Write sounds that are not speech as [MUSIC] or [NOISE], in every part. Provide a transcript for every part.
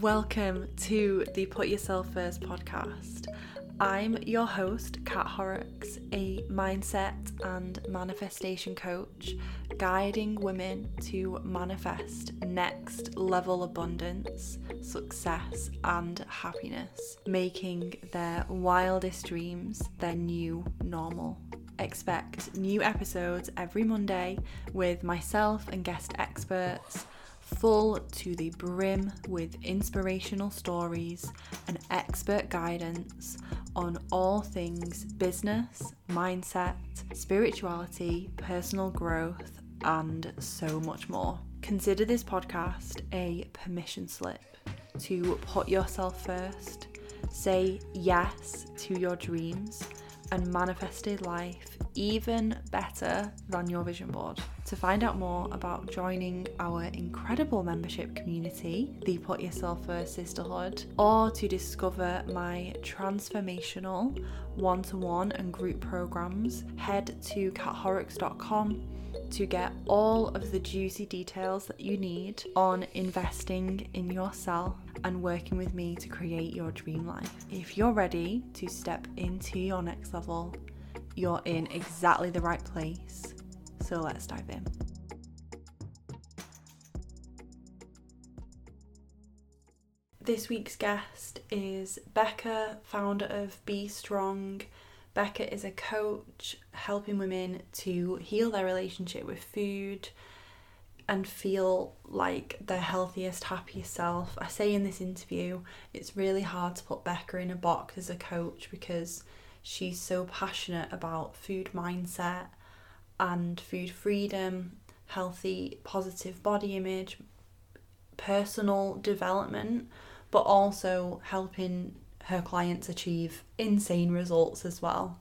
Welcome to the Put Yourself First podcast. I'm your host, Kat Horrocks, a mindset and manifestation coach, guiding women to manifest next level abundance, success, and happiness, making their wildest dreams their new normal. Expect new episodes every Monday with myself and guest experts full to the brim with inspirational stories and expert guidance on all things business, mindset, spirituality, personal growth, and so much more. Consider this podcast a permission slip to put yourself first, say yes to your dreams, and manifest a life even better than your vision board. To find out more about joining our incredible membership community, the Put Yourself First Sisterhood, or to discover my transformational one to one and group programs, head to kathorrocks.com to get all of the juicy details that you need on investing in yourself and working with me to create your dream life. If you're ready to step into your next level, you're in exactly the right place. So let's dive in. This week's guest is Becca, founder of Be Strong. Becca is a coach helping women to heal their relationship with food and feel like their healthiest, happiest self. I say in this interview, it's really hard to put Becca in a box as a coach because she's so passionate about food mindset and food freedom, healthy, positive body image, personal development, but also helping her clients achieve insane results as well.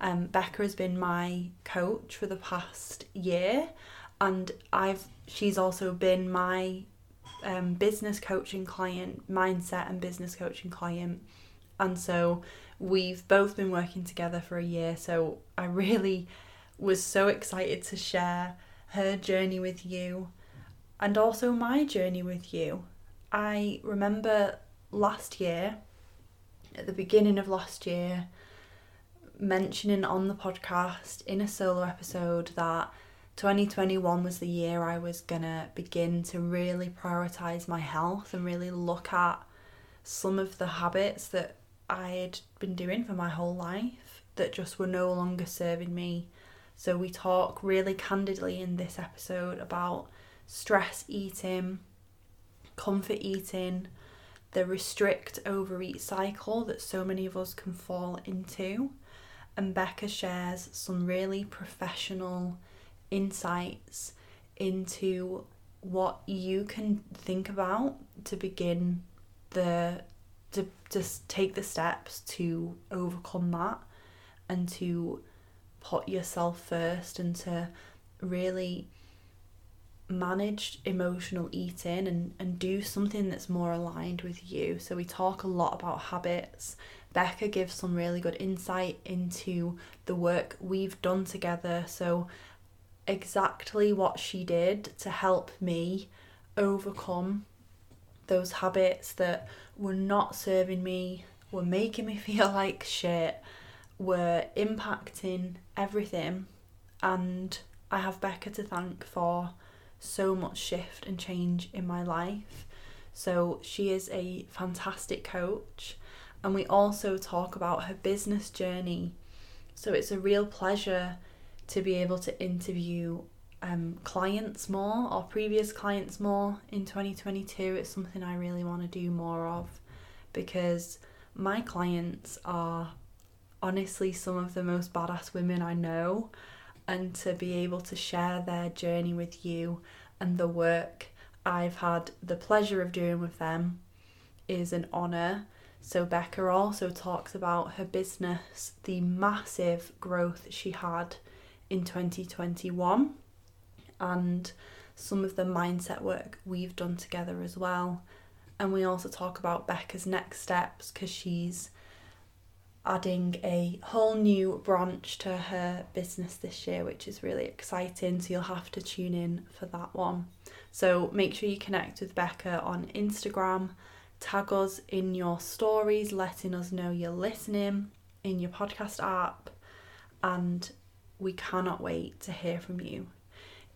Um, Becca has been my coach for the past year, and I've she's also been my um, business coaching client, mindset and business coaching client, and so we've both been working together for a year. So I really was so excited to share her journey with you and also my journey with you. I remember last year, at the beginning of last year, mentioning on the podcast in a solo episode that 2021 was the year I was gonna begin to really prioritize my health and really look at some of the habits that I'd been doing for my whole life that just were no longer serving me so, we talk really candidly in this episode about stress eating, comfort eating, the restrict overeat cycle that so many of us can fall into. And Becca shares some really professional insights into what you can think about to begin the to just take the steps to overcome that and to put yourself first and to really manage emotional eating and, and do something that's more aligned with you. So, we talk a lot about habits. Becca gives some really good insight into the work we've done together. So, exactly what she did to help me overcome those habits that were not serving me, were making me [LAUGHS] feel like shit, were impacting everything, and I have Becca to thank for so much shift and change in my life. So, she is a fantastic coach, and we also talk about her business journey. So, it's a real pleasure to be able to interview um, clients more or previous clients more in 2022. It's something I really want to do more of because my clients are honestly some of the most badass women I know, and to be able to share their journey with you and the work I've had the pleasure of doing with them is an honour. So, Becca also talks about her business, the massive growth she had in 2021, and some of the mindset work we've done together as well. And we also talk about Becca's next steps because she's adding a whole new branch to her business this year, which is really exciting. So you'll have to tune in for that one. So make sure you connect with Becca on Instagram, tag us in your stories, letting us know you're listening in your podcast app, and we cannot wait to hear from you.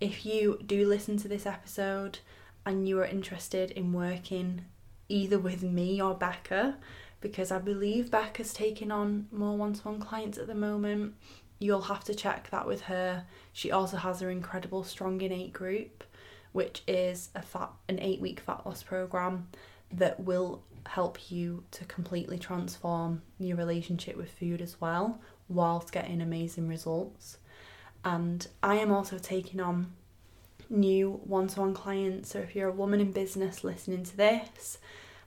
If you do listen to this episode and you are interested in working either with me or Becca, because I believe Becca's taking on more one to one clients at the moment, you'll have to check that with her. She also has her incredible Strong in Eight group, which is a fat an eight week fat loss program that will help you to completely transform your relationship with food as well, whilst getting amazing results. And I am also taking on new one to one clients. So if you're a woman in business listening to this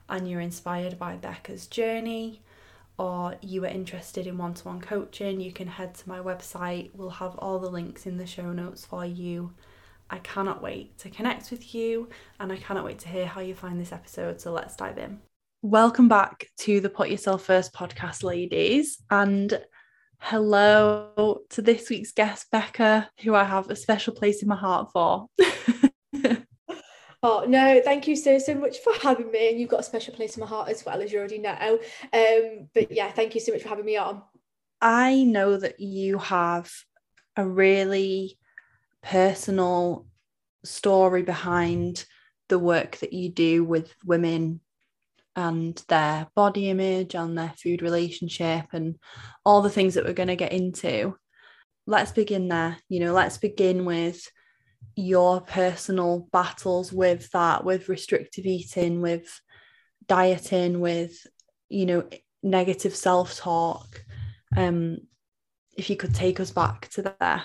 and you're inspired by Becca's journey, or you are interested in one to one coaching, you can head to my website. We'll have all the links in the show notes for you. I cannot wait to connect with you and I cannot wait to hear how you find this episode. So let's dive in. Welcome back to the Put Yourself First podcast, ladies. And hello to this week's guest, Becca, who I have a special place in my heart for. [LAUGHS] Oh no, thank you so so much for having me, and you've got a special place in my heart as well as you already know. Um, but yeah, thank you so much for having me on. I know that you have a really personal story behind the work that you do with women and their body image and their food relationship and all the things that we're going to get into. Let's begin there. You know, let's begin with your personal battles with that, with restrictive eating, with dieting, with, you know, negative self talk. Um, if you could take us back to there.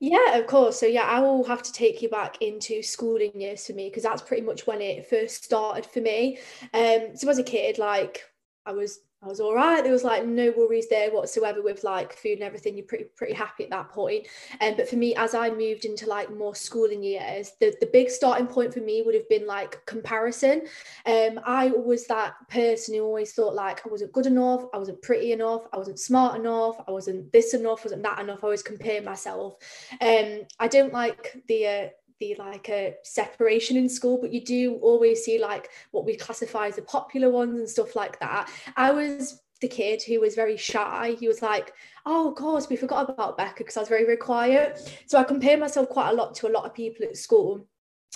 Yeah, of course. So yeah, I will have to take you back into schooling years for me because that's pretty much when it first started for me. Um, so as a kid, like I was I was all right. There was like no worries there whatsoever with like food and everything. You're pretty pretty happy at that point. And um, but for me, as I moved into like more schooling years, the, the big starting point for me would have been like comparison. Um, I was that person who always thought like I wasn't good enough, I wasn't pretty enough, I wasn't smart enough, I wasn't this enough, wasn't that enough. I always compare myself. Um, I don't like the uh, the like a separation in school, but you do always see like what we classify as the popular ones and stuff like that. I was the kid who was very shy. He was like, oh, of course, we forgot about Becca because I was very, very quiet. So I compare myself quite a lot to a lot of people at school.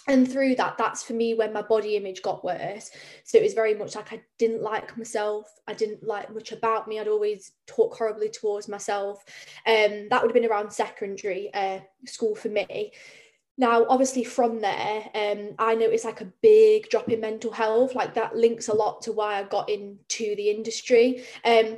And through that, that's for me when my body image got worse. So it was very much like I didn't like myself. I didn't like much about me. I'd always talk horribly towards myself. Um, that would have been around secondary uh, school for me. Now, obviously, from there, um, I noticed like a big drop in mental health. Like that links a lot to why I got into the industry. Um,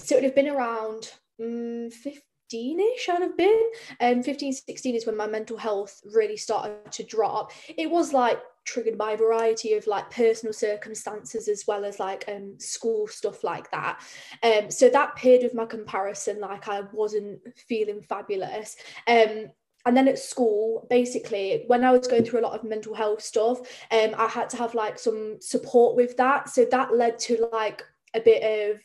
so it would have been around um, 15-ish I'd have been. Um, 15, 16 is when my mental health really started to drop. It was like triggered by a variety of like personal circumstances as well as like um school stuff like that um so that period of my comparison like I wasn't feeling fabulous um and then at school basically when i was going through a lot of mental health stuff um i had to have like some support with that. So that led to like a bit of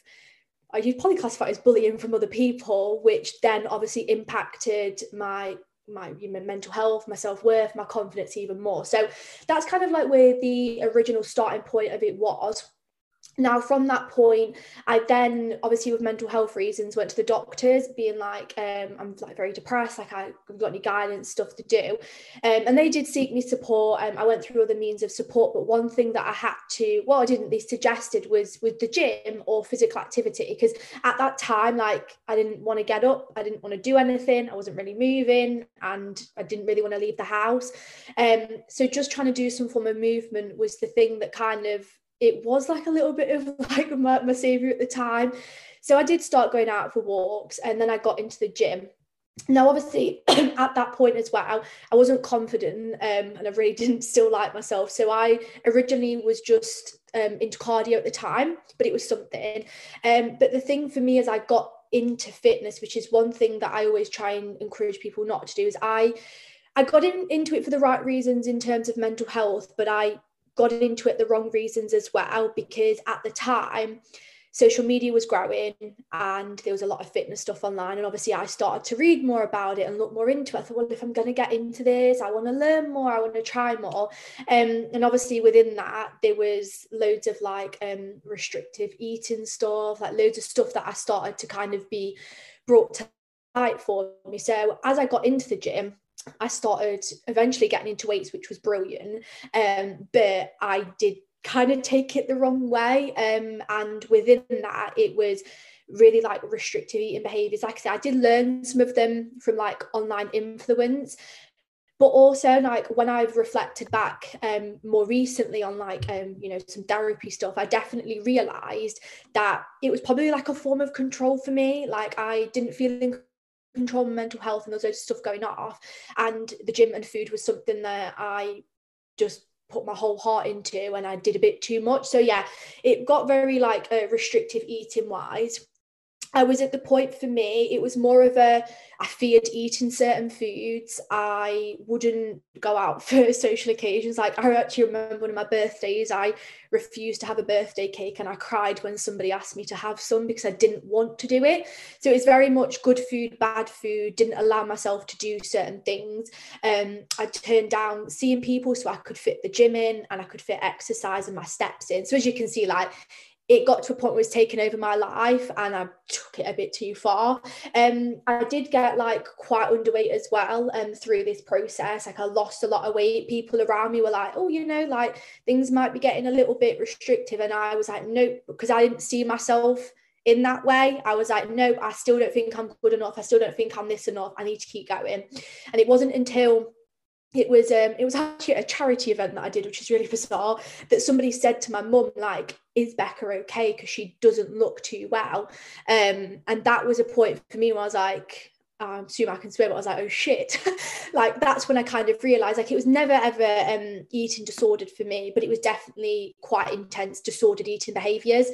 uh, you'd probably classify as bullying from other people which then obviously impacted my my mental health my self-worth my confidence even more. So that's kind of like where the original starting point of it was now from that point i then obviously with mental health reasons went to the doctors being like um, i'm like very depressed like i've got any guidance stuff to do. Um, and they did seek me support um, i went through other means of support but one thing that i had to well i didn't they suggested was with the gym or physical activity because at that time like i didn't want to get up i didn't want to do anything i wasn't really moving and i didn't really want to leave the house. Um, so just trying to do some form of movement was the thing that kind of it was like a little bit of [LAUGHS] like my, my savior at the time. So I did start going out for walks and then I got into the gym. Now, obviously, [CLEARS THROAT] at that point as well, I wasn't confident um, and I really [LAUGHS] didn't still like myself. So I originally was just um, into cardio at the time, but it was something. Um, but the thing for me as I got into fitness, which is one thing that I always try and encourage people not to do, is I I got in, into it for the right reasons in terms of mental health, but I got into it the wrong reasons as well because at the time social media was growing and there was a lot of fitness stuff online and obviously I started to read more about it and look more into it. I thought, well, if I'm going to get into this, I want to learn more, I want to try more. Um, and obviously within that, there was loads of like um, restrictive eating stuff, like loads of stuff that I started to kind of be brought to light for me. So as I got into the gym, I started eventually getting into weights, which was brilliant. Um, but I did kind of take it the wrong way. Um, and within that, it was really like restrictive eating behaviors. Like I said, I did learn some of them from like online influence. But also, like when I've reflected back um, more recently on like um, you know some therapy stuff, I definitely realised that it was probably like a form of control for me. Like I didn't feel in control my mental health and there's loads of stuff going off, and the gym and food was something that I just put my whole heart into and I did a bit too much. So yeah, it got very like uh, restrictive eating wise. I was at the point for me, it was more of a, I feared eating certain foods. I wouldn't go out [LAUGHS] for social occasions. Like, I actually remember one of my birthdays, I refused to have a birthday cake and I cried when somebody asked me to have some because I didn't want to do it. So it was very much good food, bad food, didn't allow myself to do certain things. Um, I turned down seeing people so I could fit the gym in and I could fit exercise and my steps in. So as you can see, like, it got to a point where it was taking over my life and I took it a bit too far. Um, I did get like quite underweight as well um, through this process. Like I lost a lot of weight. People around me were like, oh, you know, like things might be getting a little bit restrictive. And I was like, nope, because I didn't see myself in that way. I was like, no, I still don't think I'm good enough. I still don't think I'm this enough. I need to keep going. And it wasn't until it was um it was actually a charity event that I did, which is really bizarre. That somebody said to my mum, like, is Becca okay? Because she doesn't look too well. Um, and that was a point for me where I was like, um, assume I can but I was like, oh shit. [LAUGHS] like that's when I kind of realized like it was never ever um, eating disordered for me, but it was definitely quite intense disordered eating behaviors.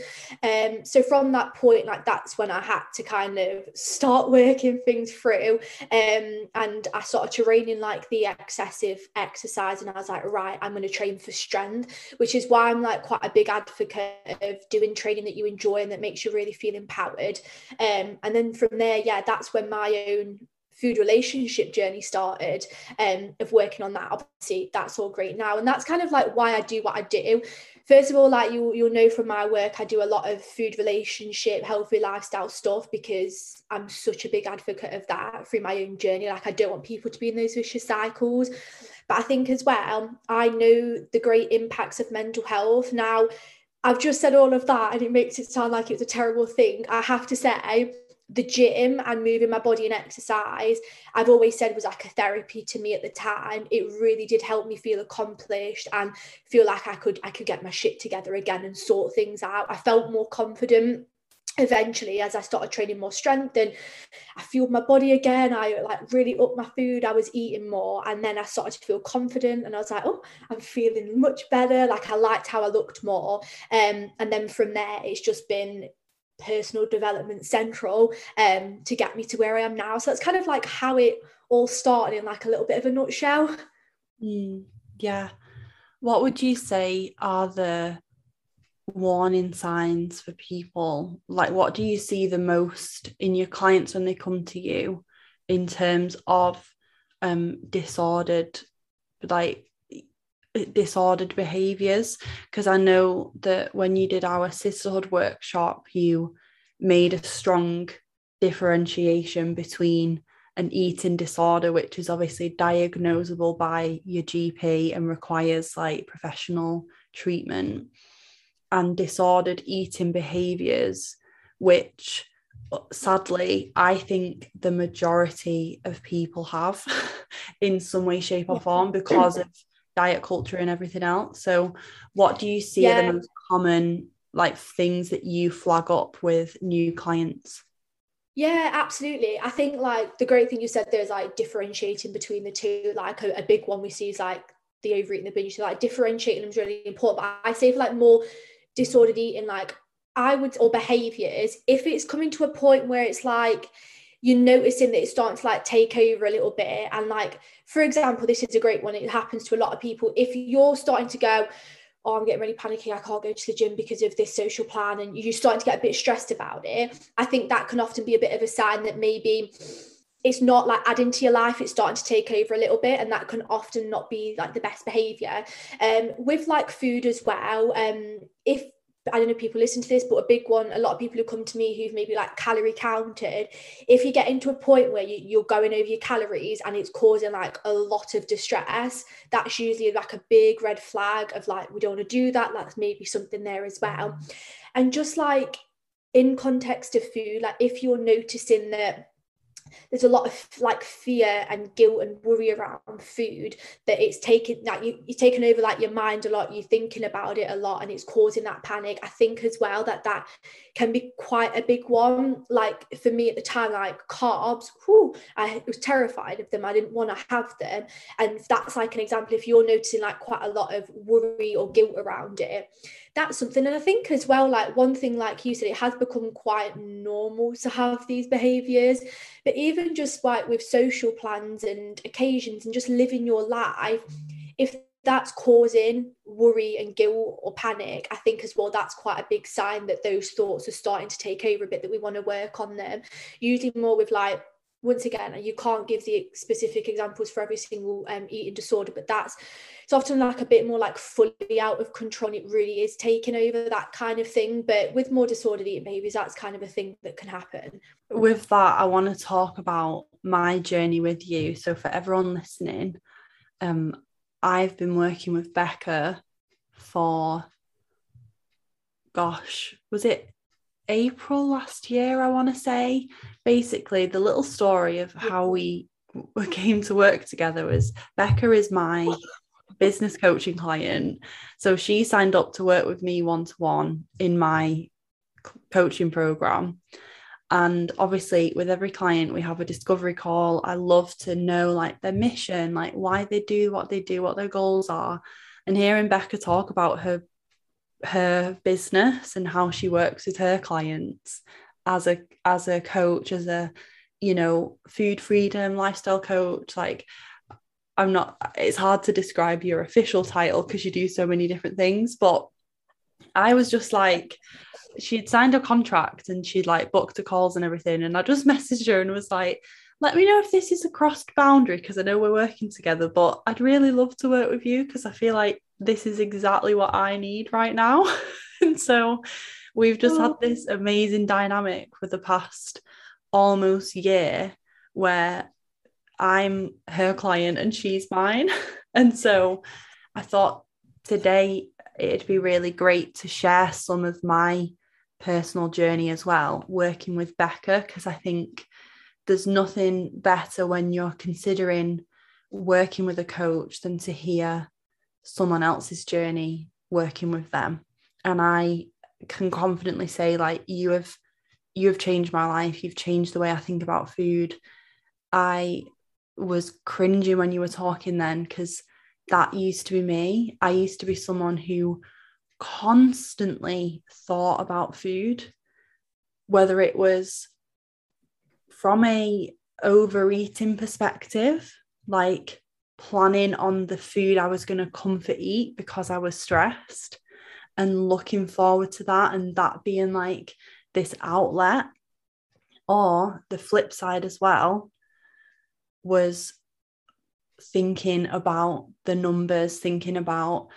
Um, so from that point, like that's when I had to kind of start [LAUGHS] working things through. Um, and I started training like the excessive exercise, and I was like, right, I'm going to train for strength, which is why I'm like quite a big advocate of doing training that you enjoy and that makes you really feel empowered. Um, and then from there, yeah, that's when my own food relationship journey started um, of working on that. Obviously that's all great now. And that's kind of like why i do what i do. First of all like you you'll know from my work i do a lot of food relationship healthy lifestyle stuff because i'm such a big advocate of that through my own journey. Like i don't want people to be in those vicious cycles. But i think as well i know the great impacts of mental health. Now i've just said all of that and it makes it sound like it's a terrible thing. I have to say the gym and moving my body and exercise, I've always said was like a therapy to me at the time. It really did help me feel accomplished and feel like I could I could get my shit together again and sort things out. I felt more confident eventually as I started training more strength and I fueled my body again. I like really upped my food. I was eating more and then I started to feel confident and I was like, oh, I'm feeling much better. Like I liked how I looked more. Um, and then from there, it's just been personal development central um, to get me to where I am now. So that's kind of like how it all started in like a little bit of a nutshell. Mm, yeah. What would you say are the warning signs for people? Like, what do you see the most in your clients when they come to you in terms of um, disordered, like Uh, disordered behaviors because I know that when you did our sisterhood workshop, you made a strong differentiation between an eating disorder, which is obviously diagnosable by your GP and requires like professional treatment, and disordered eating behaviors, which uh, sadly I think the majority of people have [LAUGHS] in some way, shape, or form because of diet culture and everything else. So, what do you see yeah. are the most common like things that you flag up with new clients? Yeah, absolutely. I think like the great thing you said there is like differentiating between the two. Like a, a big one we see is like the overeating, the binge. So like differentiating them is really important. But I say for like more disordered eating, like I would or behaviors, if it's coming to a point where it's like you're noticing that it's starting to like take over a little bit. And like for example this is a great one it happens to a lot of people. If you're starting to go oh, I'm getting really panicky, I can't go to the gym because of this social plan, and you're starting to get a bit stressed about it, I think that can often be a bit of a sign that maybe it's not like adding to your life it's starting to take over a little bit and that can often not be like the best behavior. Um with like food as well um if I don't know people listen to this, but a big one, a lot of people who come to me who've maybe like calorie counted, if you get into a point where you, you're going over your calories and it's causing like a lot of distress, that's usually like a big red flag of like, we don't want to do that. That's maybe something there as well. And just like in context of food, like if you're noticing that there's a lot of like fear and guilt and worry around food that it's taken that you you're taking over like your mind a lot you're thinking about it a lot and it's causing that panic. I think as well that that can be quite a big one. Like for me at the time like carbs whew, i was terrified of them. I didn't want to have them. And that's like an example if you're noticing like quite a lot of worry or guilt around it that's something. And i think as well like one thing like you said it has become quite normal to have these behaviors but even just like with social plans and occasions and just living your life if that's causing worry and guilt or panic i think as well that's quite a big sign that those thoughts are starting to take over a bit that we want to work on them. Usually more with like once again you can't give the specific examples for every single um, eating disorder but that's it's often like a bit more like fully out of control. It really is taking over that kind of thing but with more disordered eating behaviors that's kind of a thing that can happen. With that i want to talk about my journey with you. So for everyone listening um i've been working with becca for gosh was it April last year, I want to say. Basically, the little story of how we [LAUGHS] came to work together was Becca is my business coaching client. So she signed up to work with me one to one in my coaching program. And obviously, with every client, we have a discovery call. I love to know like their mission, like why they do what they do, what their goals are. And hearing Becca talk about her her business and how she works with her clients as a as a coach as a you know food freedom lifestyle coach like i'm not it's hard to describe your official title because you do so many different things but i was just like she'd signed a contract and she'd like booked the calls and everything and i just [LAUGHS] messaged her and was like let me know if this is a crossed boundary because i know we're working together but i'd really love to work with you because i feel like this is exactly what I need right now. [LAUGHS] and so we've just oh. had this amazing dynamic for the past almost year where I'm her client and she's mine. [LAUGHS] and so I thought today it'd be really great to share some of my personal journey as well, working with Becca, because I think there's nothing better when you're considering working with a coach than to hear someone else's journey working with them. And i can confidently say like you have you have changed my life. You've changed the way i think about food. I was cringing when you were talking then because that used to be me. I used to be someone who constantly thought about food whether it was from a overeating perspective like planning on the food I was going to comfort eat because I was stressed and looking forward to that and that being like this outlet. Or the flip side as well was thinking about the numbers, thinking about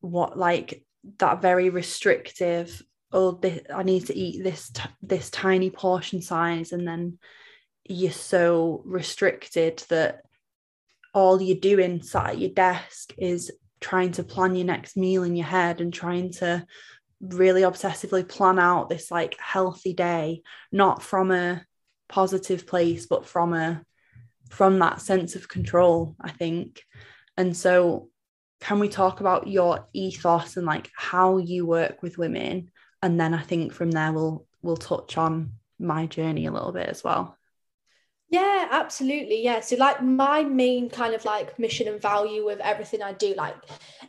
what like that very restrictive oh this, I need to eat this t- this tiny portion size and then you're so restricted that all you're doing sat at your desk is trying to plan your next meal in your head and trying to really obsessively plan out this like healthy day not from a positive place but from a from that sense of control i think. And so can we talk about your ethos and like how you work with women? And then i think from there we'll we'll touch on my journey a little bit as well Yeah, absolutely. Yeah. So, like, my main kind of like mission and value of everything I do, like,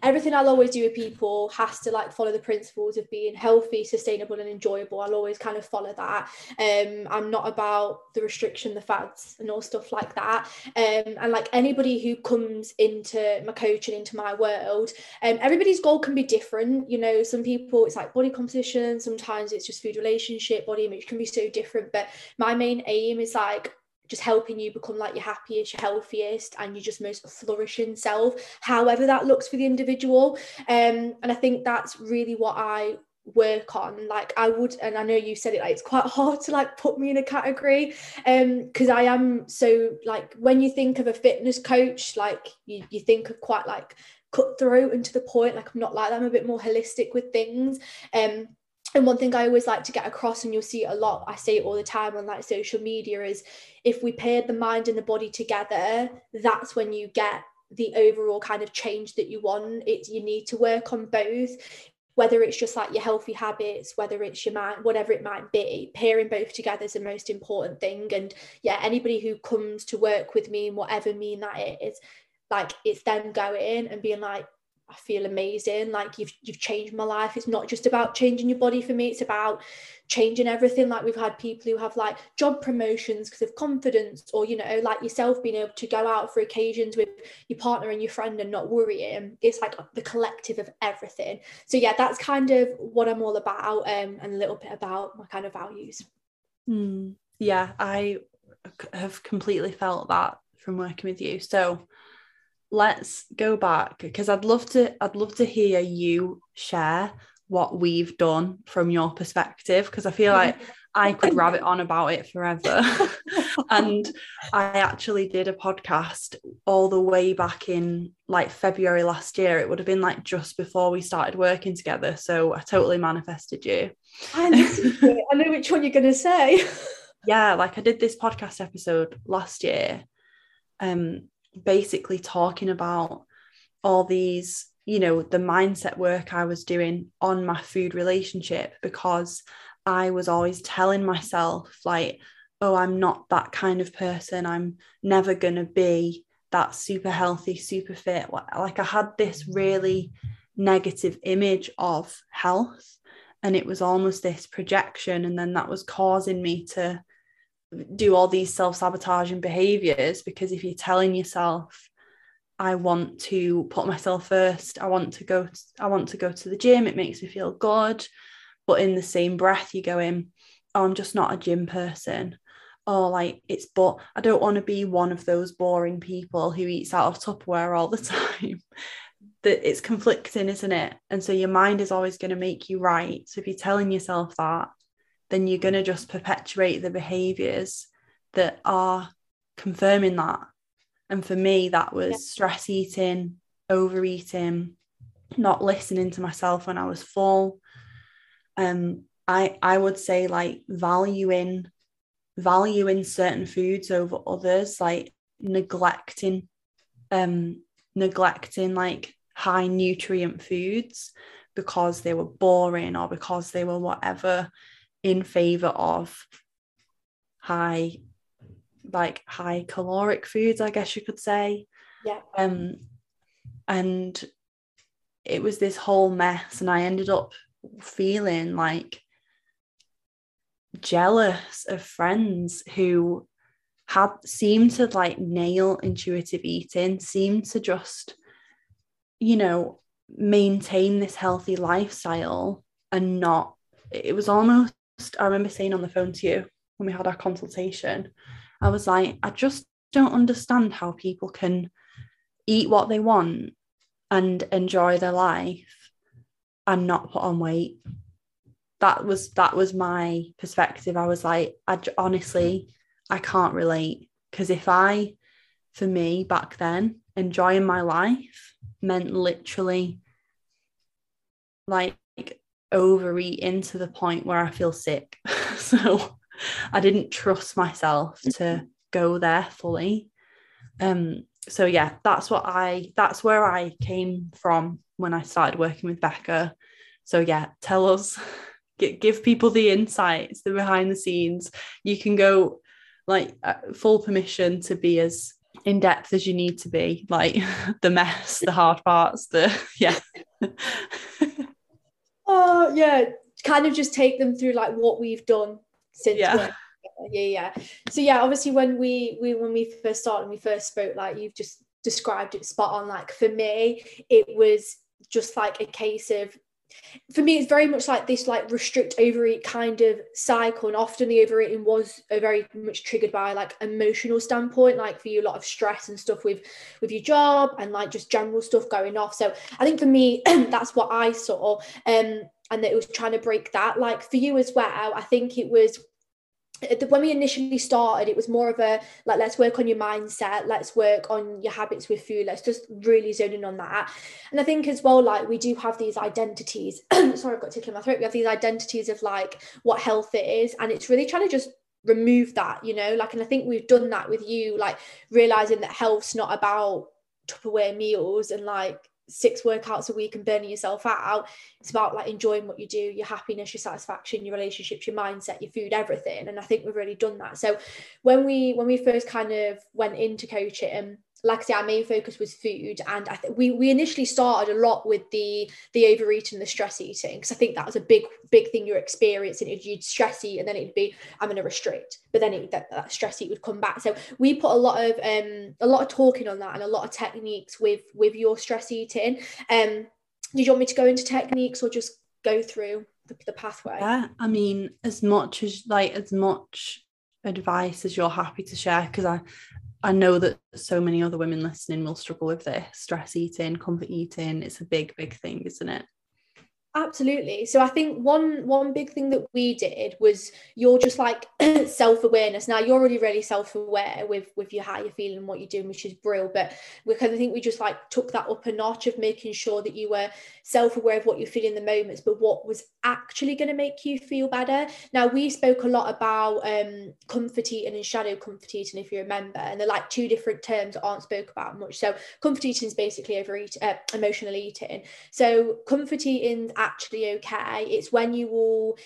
everything I'll always do with people has to like follow the principles of being healthy, sustainable, and enjoyable. I'll always kind of follow that. Um, I'm not about the restriction, the fads, and all stuff like that. Um, and like anybody who comes into my coaching, into my world, um, everybody's goal can be different. You know, some people it's like body composition, sometimes it's just food relationship, body image can be so different. But my main aim is like just helping you become like your happiest, your healthiest, and your just most flourishing self, however that looks for the individual. Um, and I think that's really what I work on like i would and i know you said it like it's quite [LAUGHS] hard to like put me in a category um because i am so like when you think of a fitness coach like you, you think of quite like cutthroat and to the point like i'm not like that i'm a bit more holistic with things um and one thing I always like to get across, and you'll see it a lot, I say it all the time on like social media, is if we pair the mind and the body together, that's when you get the overall kind of change that you want. It's you need to work on both, whether it's just like your healthy habits, whether it's your mind, whatever it might be, pairing both together is the most important thing. And yeah, anybody who comes to work with me, whatever mean that it is, like it's them going and being like, I feel amazing. Like you've you've changed my life. It's not just about changing your body for me. It's about changing everything. Like we've had people who have like job promotions because of confidence, or you know, like yourself being able to go out for occasions with your partner and your friend and not worrying. It's like the collective of everything. So yeah, that's kind of what I'm all about, um, and a little bit about my kind of values. Mm, yeah, I have completely felt that from working with you. So let's go back because I'd love to I'd love to hear you share what we've done from your perspective because I feel like I could [LAUGHS] rabbit on about it forever. [LAUGHS] and I actually did a podcast all the way back in like February last year. It would have been like just before we started working together. So I totally manifested you. I, I know which one you're going to say. [LAUGHS] yeah, like I did this podcast episode last year. Um, basically talking about all these you know the mindset work i was doing on my food relationship because i was always telling myself like oh i'm not that kind of person. I'm never going to be that super healthy super fit. Like i had this really negative image of health and it was almost this projection and then that was causing me to do all these self-sabotaging behaviors because if you're telling yourself I want to put myself first I want to go I want to go to the gym it makes me feel good but in the same breath you go in oh I'm just not a gym person or like it's but I don't want to be one of those boring people who eats out of Tupperware all the [LAUGHS] time. That it's conflicting isn't it? And so your mind is always going to make you right. So if you're telling yourself that then you're going to just perpetuate the behaviors that are confirming that. And for me, that was yeah. stress eating, overeating, not listening to myself when I was full. Um, I I would say like valuing valuing certain foods over others, like neglecting um neglecting like high nutrient foods because they were boring or because they were whatever in favor of high like high caloric foods i guess you could say. Yeah. Um and it was this whole mess and i ended up feeling like jealous of friends who had seemed to like nail intuitive eating seemed to just you know maintain this healthy lifestyle and not it was almost I remember saying on the phone to you when we had our consultation, I was like, I just don't understand how people can eat what they want and enjoy their life and not put on weight. That was that was my perspective. I was like, I honestly, I can't relate because if I, for me back then, enjoying my life meant literally like overeating into the point where I feel sick. [LAUGHS] so I didn't trust myself to go there fully. Um, so yeah, that's what I that's where I came from when I started working with Becca. So yeah, tell us, [LAUGHS] get, give people the insights, the behind the scenes. You can go like uh, full permission to be as in depth as you need to be like [LAUGHS] the mess the hard parts the yeah oh yeah. Kind of just take them through like what we've done since yeah. yeah yeah. So yeah obviously when we we when we first started and we first spoke like you've just described it spot on. Like for me it was just like a case of for me it's very much like this like restrict overeat kind of cycle and often the overeating was very much triggered by like emotional standpoint like for you a lot of stress and stuff with with your job and like just general stuff going off. So i think for me [CLEARS THROAT] that's what i saw um and that it was trying to break that. Like for you as well i think it was when we initially started it was more of a like let's work on your mindset let's work on your habits with food let's just really zone in on that. And i think as well like we do have these identities [CLEARS THROAT] sorry i've got tickle in my throat we have these identities of like what health is and it's really trying to just remove that you know? Like and i think we've done that with you like realizing that health's not about tupperware meals and like six workouts a week and burning yourself out it's about like enjoying what you do your happiness your satisfaction your relationships your mindset your food everything. And i think we've really done that. So when we when we first kind of went into coaching like I say, our main focus was food, and I think we we initially started a lot with the the overeating, the stress eating, because I think that was a big big thing you're experiencing. If you'd stress eat, and then it'd be I'm going to restrict, but then it, that, that stress eat would come back. So we put a lot of um a lot of talking on that and a lot of techniques with with your stress eating. Um, did you want me to go into techniques or just go through the, the pathway? Yeah, I mean, as much as like as much advice as you're happy to share because I I know that so many other women listening will struggle with this stress eating, comfort eating. It's a big, big thing, isn't it? Absolutely. So I think one one big thing that we did was you're just like [CLEARS THROAT] self-awareness. Now you're already really self-aware with with your how you're feeling and what you're doing, which is brilliant. But we kind of think we just like took that up a notch of making sure that you were self-aware of what you're feeling in the moments, but what was actually going to make you feel better. Now we spoke a lot about um comfort eating and shadow comfort eating, if you remember, and they're like two different terms that aren't spoke about much. So comfort eating is basically overeat uh, emotional eating. So comfort eating actually okay. It's when you will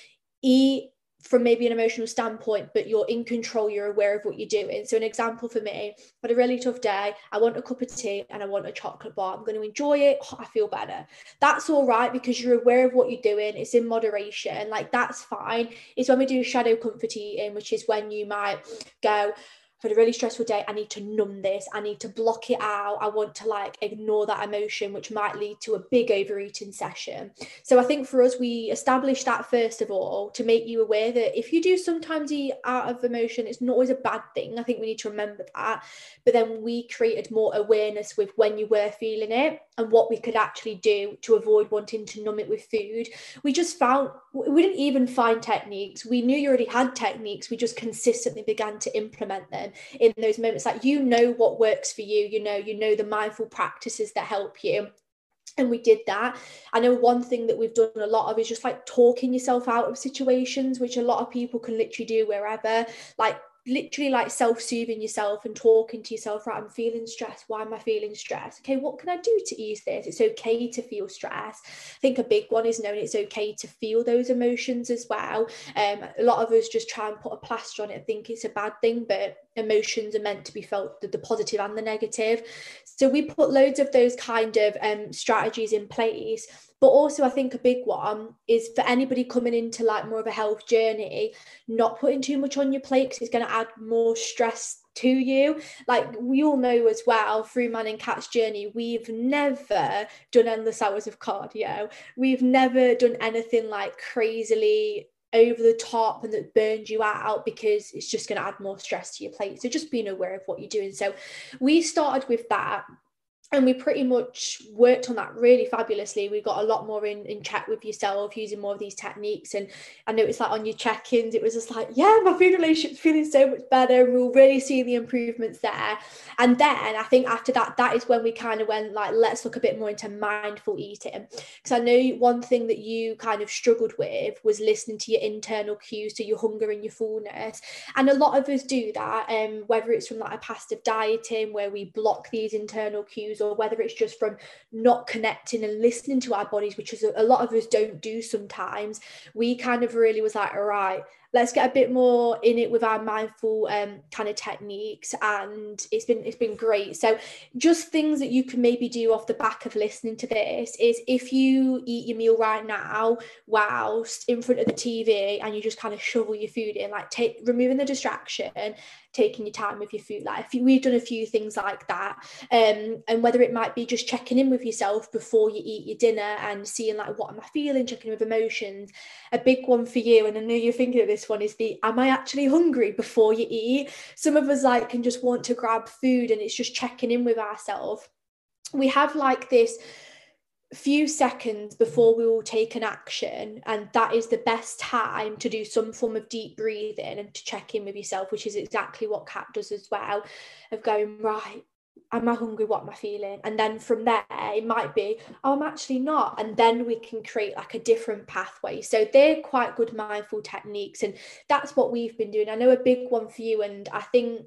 eat from maybe an emotional standpoint, but you're in control, you're aware of what you're doing. So, an example for me, I had a really tough day. I want a cup of tea and I want a chocolate bar. I'm going to enjoy it. [SIGHS] I feel better. That's all right because you're aware of what you're doing. It's in moderation. Like, that's fine. It's when we do shadow comfort eating, which is when you might go, I've had a really stressful day. I need to numb this. I need to block it out. I want to like ignore that emotion, which might lead to a big overeating session. So I think for us, we established that first of all to make you aware that if you do sometimes eat out of emotion, it's not always a bad thing. I think we need to remember that. But then we created more awareness with when you were feeling it and what we could actually do to avoid wanting to numb it with food. We just found we didn't even find techniques. We knew you already had techniques. We just consistently began to implement them in those moments like you know what works for you you know you know the mindful practices that help you and we did that i know one thing that we've done a lot of is just like talking yourself out of situations which a lot of people can literally do wherever like literally like self-soothing yourself and talking to yourself right i'm feeling stressed. Why am i feeling stressed? Okay what can i do to ease this? It's okay to feel stress. I think a big one is knowing it's okay to feel those emotions as well. Um a lot of us just try and put a plaster on it and think it's a bad thing but emotions are meant to be felt the, the positive and the negative. So we put loads of those kind of um strategies in place but also, I think a big one is for anybody coming into like more of a health journey, not putting too much on your plate because it's going to add more stress to you. Like we all know as well through Man and Kat's journey, we've never done endless hours of cardio. We've never done anything like crazily over the top and that burns you out because it's just going to add more stress to your plate. So just being aware of what you're doing. So we started with that and we pretty much worked on that really fabulously. We got a lot more in, in check with yourself using more of these techniques. And I know it's like on your check-ins, it was just like, yeah, my food relationship's feeling so much better. And we'll really see the improvements there. And then I think after that, that is when we kind of went like, let's look a bit more into mindful eating. Because I know one thing that you kind of struggled with was listening to your internal cues, to your hunger and your fullness. And a lot of us do that, um, whether it's from like a past of dieting where we block these internal cues or whether it's just from not connecting and listening to our bodies which is a, a lot of us don't do sometimes we kind of really was like all right let's get a bit more in it with our mindful um, kind of techniques and it's been it's been great. So just things that you can maybe do off the back of listening to this is if you eat your meal right now whilst in front of the tv and you just kind of shovel your food in like take removing the distraction taking your time with your food like we've done a few things like that um, and whether it might be just checking in with yourself before you eat your dinner and seeing like what am i feeling checking with emotions. A big one for you and i know you're thinking of this one is the am i actually hungry before you eat? Some of us like can just want to grab food and it's just checking in with ourselves. We have like this few seconds before we will take an action and that is the best time to do some form of deep breathing and to check in with yourself which is exactly what kat does as well of going right am i hungry? What am i feeling? And then from there it might be oh i'm actually not. And then we can create like a different pathway. So they're quite good mindful techniques and that's what we've been doing. I know a big one for you and i think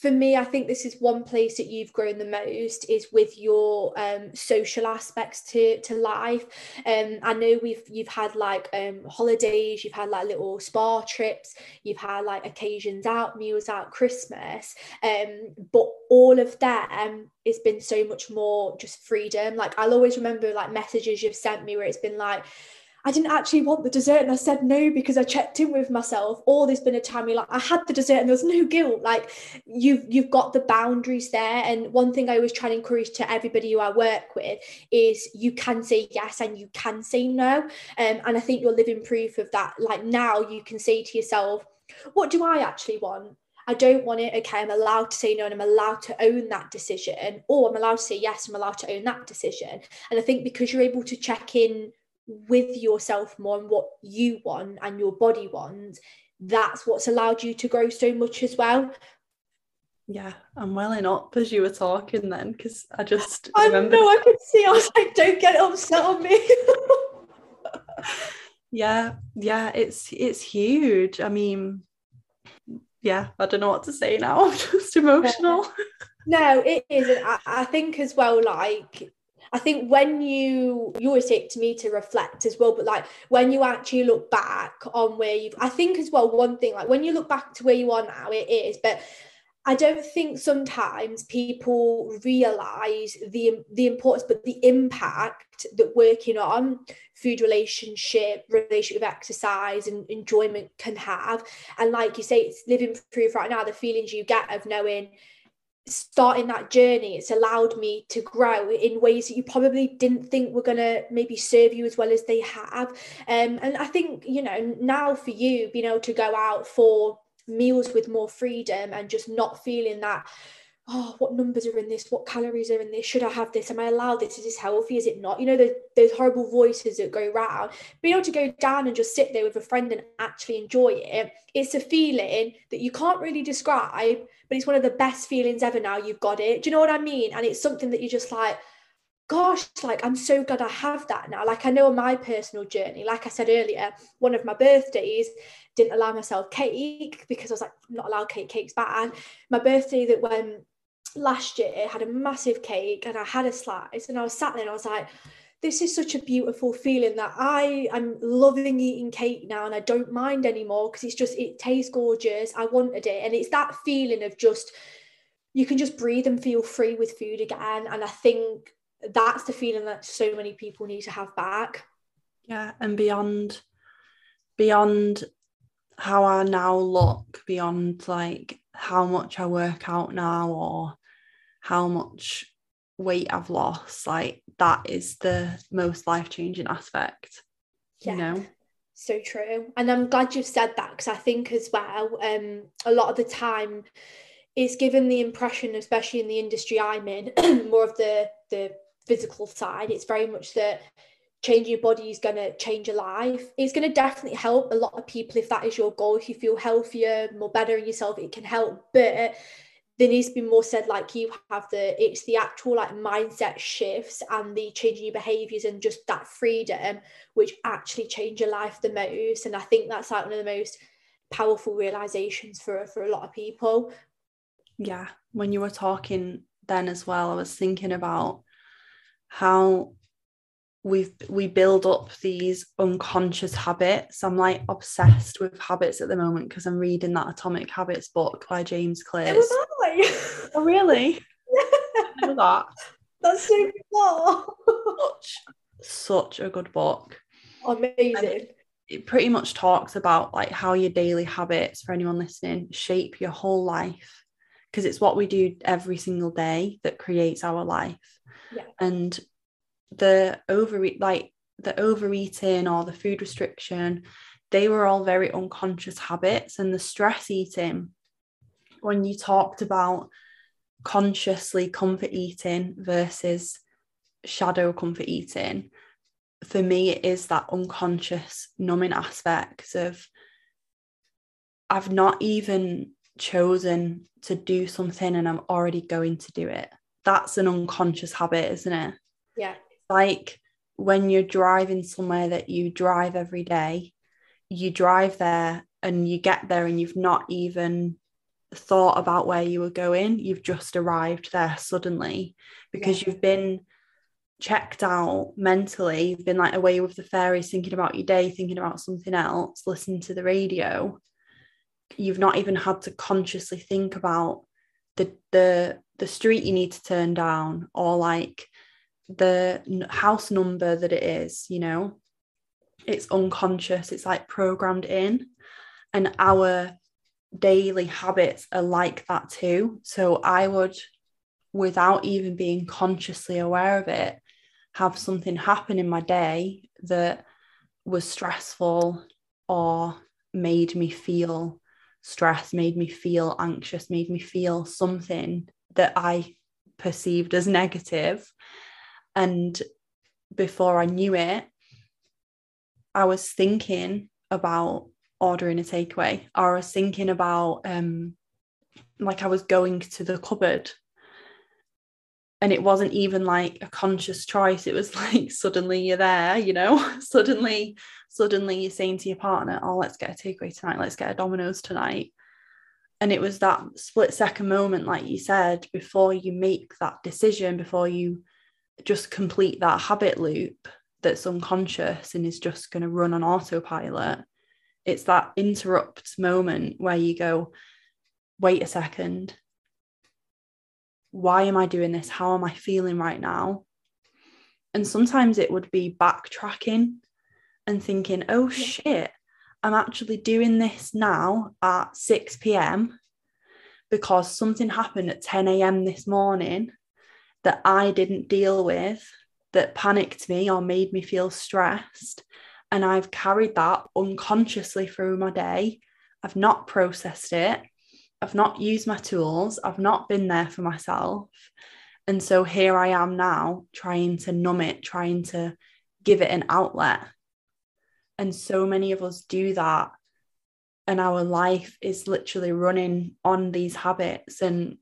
for me, I think this is one place that you've grown the most is with your um, social aspects to to life. Um, I know we've you've had like um, holidays, you've had like little spa trips, you've had like occasions out, meals out, Christmas, um, but all of them it's been so much more just freedom. Like I'll always remember like messages you've sent me where it's been like I didn't actually want the dessert and I said no because I checked in with myself. Or there's been a time where like I had the dessert and there was no guilt. Like you've you've got the boundaries there. And one thing I always try to encourage to everybody who I work with is you can say yes and you can say no. Um, and I think you're living proof of that. Like now you can say to yourself, what do I actually want? I don't want it. Okay, I'm allowed to say no and I'm allowed to own that decision, or I'm allowed to say yes, I'm allowed to own that decision. And I think because you're able to check in with yourself more and what you want and your body wants, that's what's allowed you to grow so much as well. Yeah, I'm welling up as you were talking then because I just I remember. know I could see. I was like, "Don't get upset on me." [LAUGHS] yeah, yeah, it's it's huge. I mean, yeah, I don't know what to say now. [LAUGHS] I'm just emotional. [LAUGHS] No, it is, I, I think as well, like I think when you you always it to me to reflect as well, but like when you actually look back on where you've I think as well one thing like when you look back to where you are now it is, but I don't think sometimes people realize the the importance, but the impact that working on food relationship, relationship with exercise and enjoyment can have. And like you say, it's living proof right now, the feelings you get of knowing starting that journey it's allowed me to grow in ways that you probably didn't think were going to maybe serve you as well as they have. Um, and i think you know now for you being able to go out for meals with more freedom and just not feeling that oh, what numbers are in this? What calories are in this? Should I have this? Am I allowed this? Is this healthy? Is it not? You know, the, those horrible voices that go round. Being able to go down and just sit there with a friend and actually enjoy it, it's a feeling that you can't really describe, but it's one of the best feelings ever now you've got it. Do you know what I mean? And it's something that you're just like, gosh, like I'm so glad I have that now. Like I know on my personal journey, like I said earlier, one of my birthdays didn't allow myself cake because I was like, not allowed cake, cake's bad. My birthday that when last year it had a massive cake and I had a slice and I was sat there and I was like, this is such a beautiful feeling that I am loving eating cake now and I don't mind anymore because it's just it tastes gorgeous. I wanted it. And it's that feeling of just you can just breathe and feel free with food again. And I think that's the feeling that so many people need to have back. Yeah, and beyond beyond how I now look, beyond like how much I work out now or how much weight I've lost, like that is the most life changing aspect. Yeah. You know? So true. And I'm glad you've said that because I think as well, um, a lot of the time it's given the impression, especially in the industry I'm in, [CLEARS THROAT] more of the the physical side. It's very much that changing your body is going to change your life. It's going to definitely help a lot of people if that is your goal. If you feel healthier, more better in yourself, it can help. But there needs to be more said like you have the it's the actual like mindset shifts and the changing your behaviors and just that freedom which actually change your life the most and i think that's like one of the most powerful realizations for for a lot of people yeah when you were talking then as well. I was thinking about how we've we build up these unconscious habits. I'm like obsessed with habits at the moment because I'm reading that Atomic Habits book by James Clear. oh, oh really? [LAUGHS] Yeah. that. That's so cool. such, such a good book. Amazing. it pretty much talks about like how your daily habits, for anyone listening, shape your whole life because it's what we do every single day that creates our life. Yeah. And the overeat like the overeating or the food restriction they were all very unconscious habits and the stress eating when you talked about consciously comfort eating versus shadow comfort eating for me it is that unconscious numbing aspect of I've not even chosen to do something and I'm already going to do it. That's an unconscious habit, isn't it? Yeah like when you're driving somewhere that you drive every day, you drive there and you get there and you've not even thought about where you were going. You've just arrived there suddenly because yeah. you've been checked out mentally. You've been like away with the fairies, thinking about your day, thinking about something else, listening to the radio. You've not even had to consciously think about the the the street you need to turn down or like the house number that it is, you know, it's unconscious, it's like programmed in. And our daily habits are like that too. So I would, without even being consciously aware of it, have something happen in my day that was stressful or made me feel stress, made me feel anxious, made me feel something that I perceived as negative and before I knew it, I was thinking about ordering a takeaway, or I was thinking about um, like I was going to the cupboard. And it wasn't even like a conscious choice. It was [LAUGHS] like suddenly you're there, you know, [LAUGHS] suddenly, suddenly you're saying to your partner, Oh, let's get a takeaway tonight, let's get a Domino's tonight. And it was that split second moment, like you said, before you make that decision, before you just complete that habit loop that's unconscious and is just going to run on autopilot. It's that interrupt moment where you go, wait a second. Why am I doing this? How am I feeling right now? And sometimes it would be backtracking and thinking, oh shit, I'm actually doing this now at 6 p.m. because something happened at 10 a.m. this morning that I didn't deal with that panicked me or made me feel stressed. And I've carried that unconsciously through my day. I've not processed it. I've not used my tools. I've not been there for myself. And so here I am now trying to numb it, trying to give it an outlet. And so many of us do that. And our life is literally running on these habits. And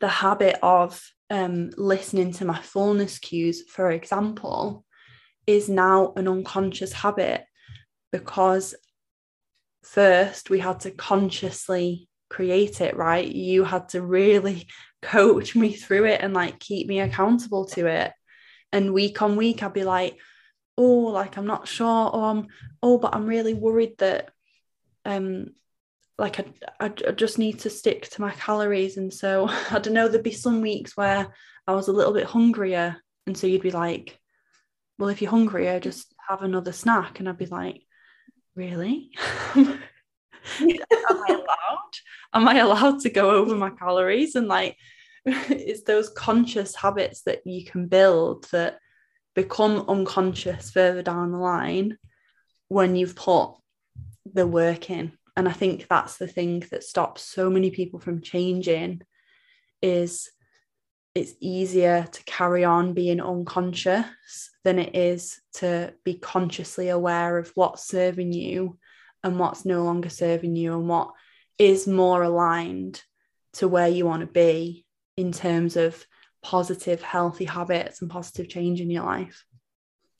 the habit of um, listening to my fullness cues, for example, is now an unconscious habit because first we had to consciously create it, right? You had to really [LAUGHS] coach me through it and like keep me accountable to it. And week on week, I'd be like, oh, like I'm not sure, or I'm, oh, but I'm really worried that um like I, I, I just need to stick to my calories. And so [LAUGHS] i don't know there'd be some weeks where i was a little bit hungrier. And so you'd be like well if you're hungrier just have another snack. And i'd be like really? [LAUGHS] Am i allowed? Am i allowed to go over my calories? And like [LAUGHS] it's those conscious habits that you can build that become unconscious further down the line when you've put the work in and i think that's the thing that stops so many people from changing is it's easier to carry on being unconscious than it is to be consciously aware of what's serving you and what's no longer serving you and what is more aligned to where you want to be in terms of positive healthy habits and positive change in your life.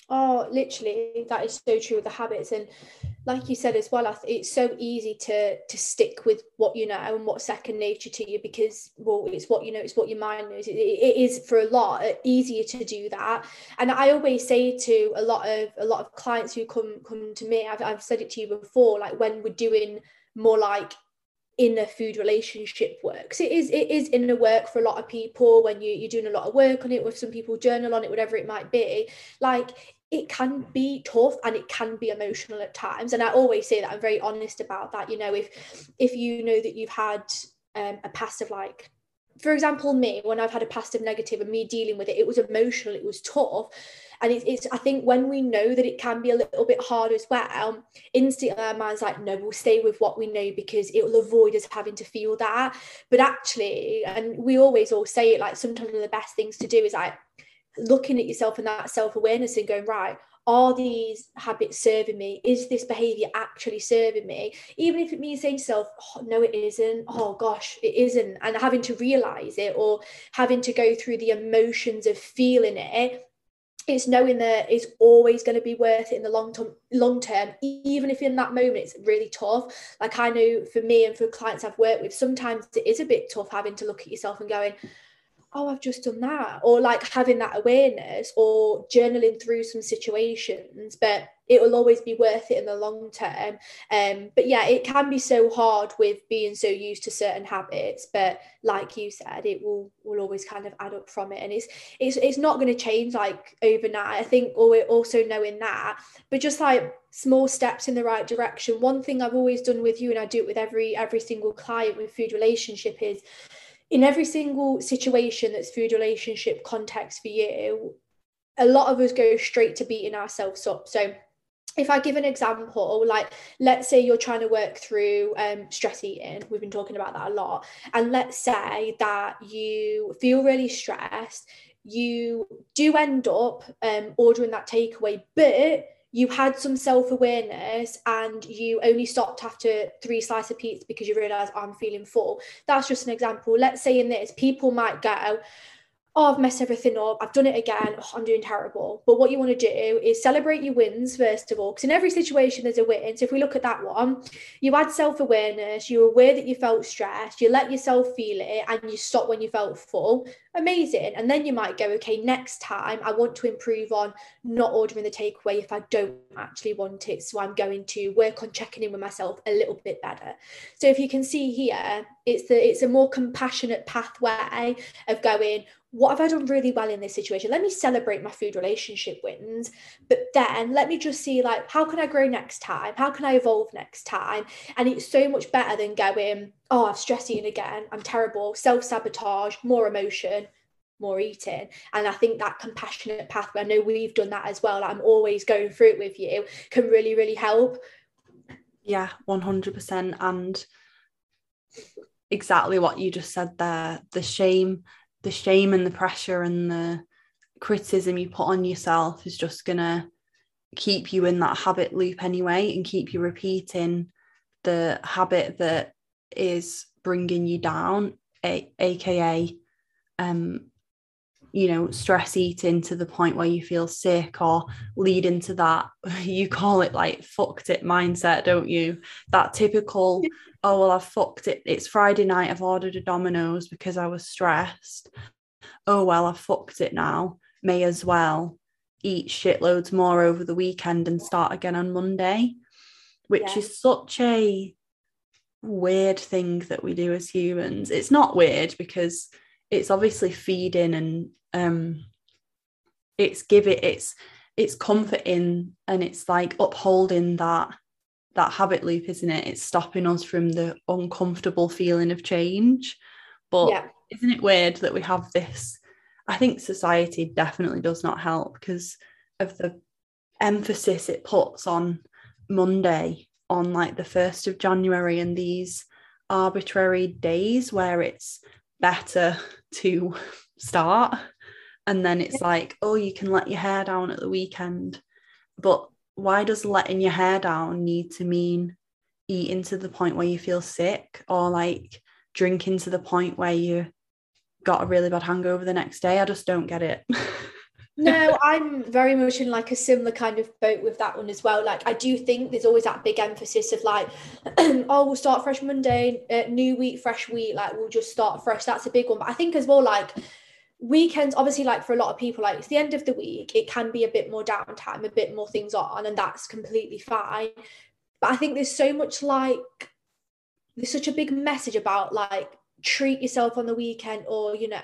Oh literally that is so true with the habits. And like you said as well, it's so easy to to stick with what you know and what's second nature to you because well, it's what you know, it's what your mind knows. It, it is for a lot easier to do that. And I always say to a lot of a lot of clients who come come to me, I've I've said it to you before, like when we're doing more like inner food relationship work so it is it is inner work for a lot of people when you, you're doing a lot of work on it with some people journal on it whatever it might be like it can be tough and it can be emotional at times. And i always say that i'm very honest about that. You know if if you know that you've had um, a past of like for example me when i've had a past of negative and me dealing with it it was emotional it was tough. And it's, i think when we know that it can be a little bit hard as well instantly our mind's like no we'll stay with what we know because it will avoid us having to feel that. But actually and we always all say it like sometimes the best things to do is like looking at yourself and that self-awareness and going right are these habits serving me? Is this behavior actually serving me? Even if it means saying to yourself oh, no it isn't. Oh gosh it isn't. And having to realize it or having to go through the emotions of feeling it it's knowing that it's always going to be worth it in the long term long term even if in that moment it's really tough. Like i know for me and for clients i've worked with sometimes it is a bit tough having to look at yourself and going oh, I've just done that, or like having that awareness or journaling through some situations, but it will always be worth it in the long term. Um, but yeah, it can be so hard with being so used to certain habits, but like you said, it will will always kind of add up from it, and it's it's it's not going to change like overnight. I think, or we're also knowing that, but just like small steps in the right direction. One thing I've always done with you, and I do it with every every single client with food relationship is in every single situation that's food relationship context for you, a lot of us go straight to beating ourselves up. So if I give an example, like let's say you're trying to work through um, stress eating, we've been talking about that a lot, and let's say that you feel really stressed, you do end up um, ordering that takeaway, but you had some self-awareness and you only stopped after three slices of pizza because you realize oh, i'm feeling full. That's just an example. Let's say in this people might go oh, I've messed everything up. I've done it again. Oh, I'm doing terrible. But what you want to do is celebrate your wins, first of all, because in every situation there's a win. So if we look at that one, you had self awareness, you were aware that you felt stressed, you let yourself feel it, and you stopped when you felt full. Amazing. And then you might go, okay, next time I want to improve on not ordering the takeaway if I don't actually want it. So I'm going to work on checking in with myself a little bit better. So if you can see here, it's the it's a more compassionate pathway of going what have I done really well in this situation? Let me celebrate my food relationship wins, but then let me just see like how can I grow next time? How can I evolve next time? And it's so much better than going, oh, I've stress eating again. I'm terrible. Self sabotage, more emotion, more eating. And I think that compassionate pathway. I know we've done that as well. Like I'm always going through it with you. Can really really help. Yeah, one hundred percent. And exactly what you just said there. The shame the shame and the pressure and the criticism you put on yourself is just gonna keep you in that habit loop anyway and keep you repeating the habit that is bringing you down a- aka um you know stress eating to the point where you feel sick or lead into that [LAUGHS] you call it like fucked it mindset don't you? That typical oh well I've fucked it. It's Friday night. I've ordered a Domino's because I was stressed. Oh well I've fucked it now. May as well eat shitloads more over the weekend and start again on Monday which yeah. is such a weird thing that we do as humans. It's not weird because it's obviously feeding and um it's giving it's it's comforting and it's like upholding that that habit loop isn't it? It's stopping us from the uncomfortable feeling of change. But yeah. isn't it weird that we have this? I think society definitely does not help because of the emphasis it puts on monday on like the 1st of january and these arbitrary days where it's better to start. And then it's like oh you can let your hair down at the weekend. But why does letting your hair down need to mean eating to the point where you feel sick or like drinking to the point where you got a really bad hangover the next day? I just don't get it [LAUGHS] no, I'm very much in like a similar kind of boat with that one as well. Like, I do think there's always that big emphasis of like, [CLEARS THROAT] oh, we'll start fresh Monday, uh, new week, fresh week. Like, we'll just start fresh. That's a big one. But I think as well, like, weekends, obviously, like for a lot of people, like it's the end of the week, it can be a bit more downtime, a bit more things on, and that's completely fine. But I think there's so much like, there's such a big message about like treat yourself on the weekend or you know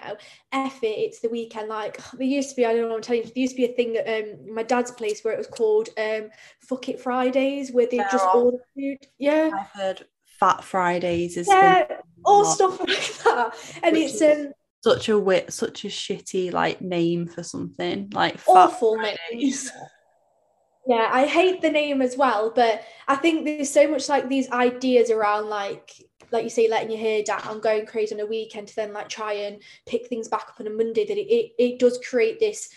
F it it's the weekend. Like [SIGHS] there used to be I don't know I'm telling you there used to be a thing at um, my dad's place where it was called um fuck it Fridays where they just all food. Yeah. I've heard fat Fridays is yeah all stuff [LAUGHS] like that. And Which it's um such a wit such a shitty like name for something like awful names [LAUGHS] yeah I hate the name as well but I think there's so much like these ideas around like like you say, letting your hair down, going crazy on a weekend to then like try and pick things back up on a Monday, that it, it, it does create this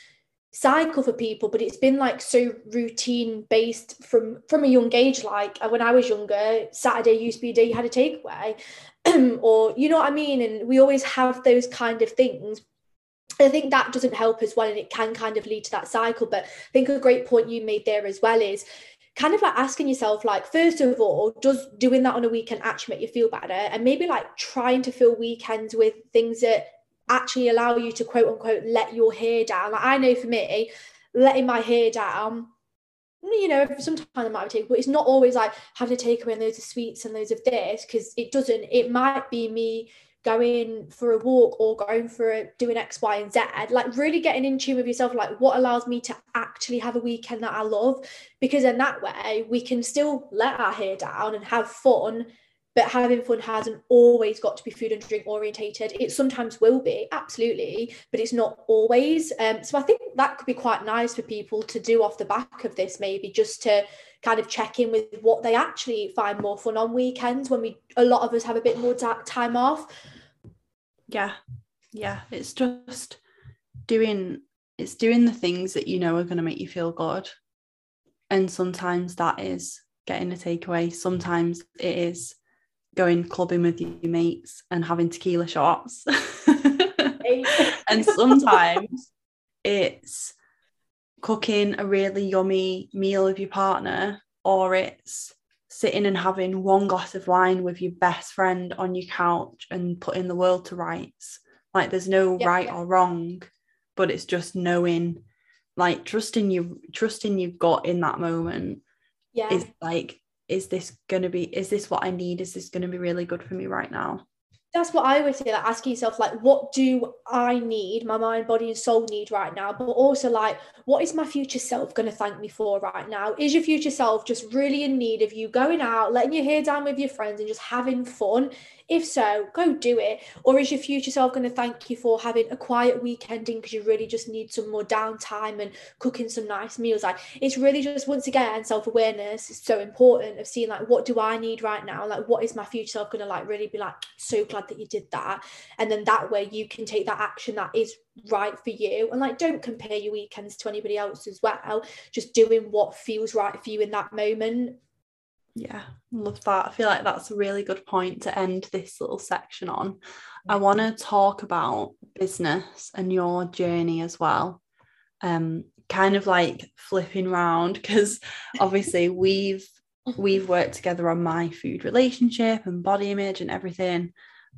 cycle for people but it's been like so routine based from from a young age like uh, when i was younger saturday used to be a day you had a takeaway [CLEARS THROAT] or you know what i mean and we always have those kind of things I think that doesn't help as well, and it can kind of lead to that cycle. But I think a great point you made there as well is kind of like asking yourself like first of all does doing that on a weekend actually make you feel better? And maybe like trying to fill weekends with things that actually allow you to quote unquote let your hair down. Like i know for me letting my hair down you know sometimes i might take but it's not always like having to take away loads of sweets and loads of this because it doesn't. It might be me going for a walk or going for a, doing X, Y, and Z, like really getting in tune with yourself, like what allows me to actually have a weekend that I love. Because in that way, we can still let our hair down and have fun, but having fun hasn't always got to be food and drink orientated. It sometimes will be, absolutely, but it's not always. Um, so I think that could be quite nice for people to do off the back of this, maybe just to kind of check in with what they actually find more fun on weekends when we a lot of us have a bit more time off. Yeah. Yeah. It's just doing it's doing the things that you know are going to make you feel good. And sometimes that is getting a takeaway. Sometimes it is going clubbing with your mates and having tequila shots and sometimes it's cooking a really yummy meal with your partner or it's sitting and having one glass of wine with your best friend on your couch and putting the world to rights. Like there's no yeah, right yeah. or wrong, but it's just knowing, like trusting you, trusting your gut in that moment. Yeah. Is like, is this gonna be, is this what I need? Is this gonna be really good for me right now? that's what I always say, like asking yourself, like, what do I need, my mind, body, and soul need right now? But also, like, what is my future self going to thank me for right now? Is your future self just really in need of you going out, letting your hair down with your friends, and just having fun? If so, go do it. Or is your future self going to thank you for having a quiet weekending because you really just need some more downtime and cooking some nice meals? Like it's really just once again self-awareness is so important of seeing like what do I need right now? Like what is my future self going to like really be like so glad that you did that? And then that way you can take that action that is right for you and like don't compare your weekends to anybody else as well just doing what feels right for you in that moment yeah, love that. I feel like that's a really good point to end this little section on. I want to talk about business and your journey as well. Um, kind of like flipping round because [LAUGHS] obviously we've we've worked together on my food relationship and body image and everything.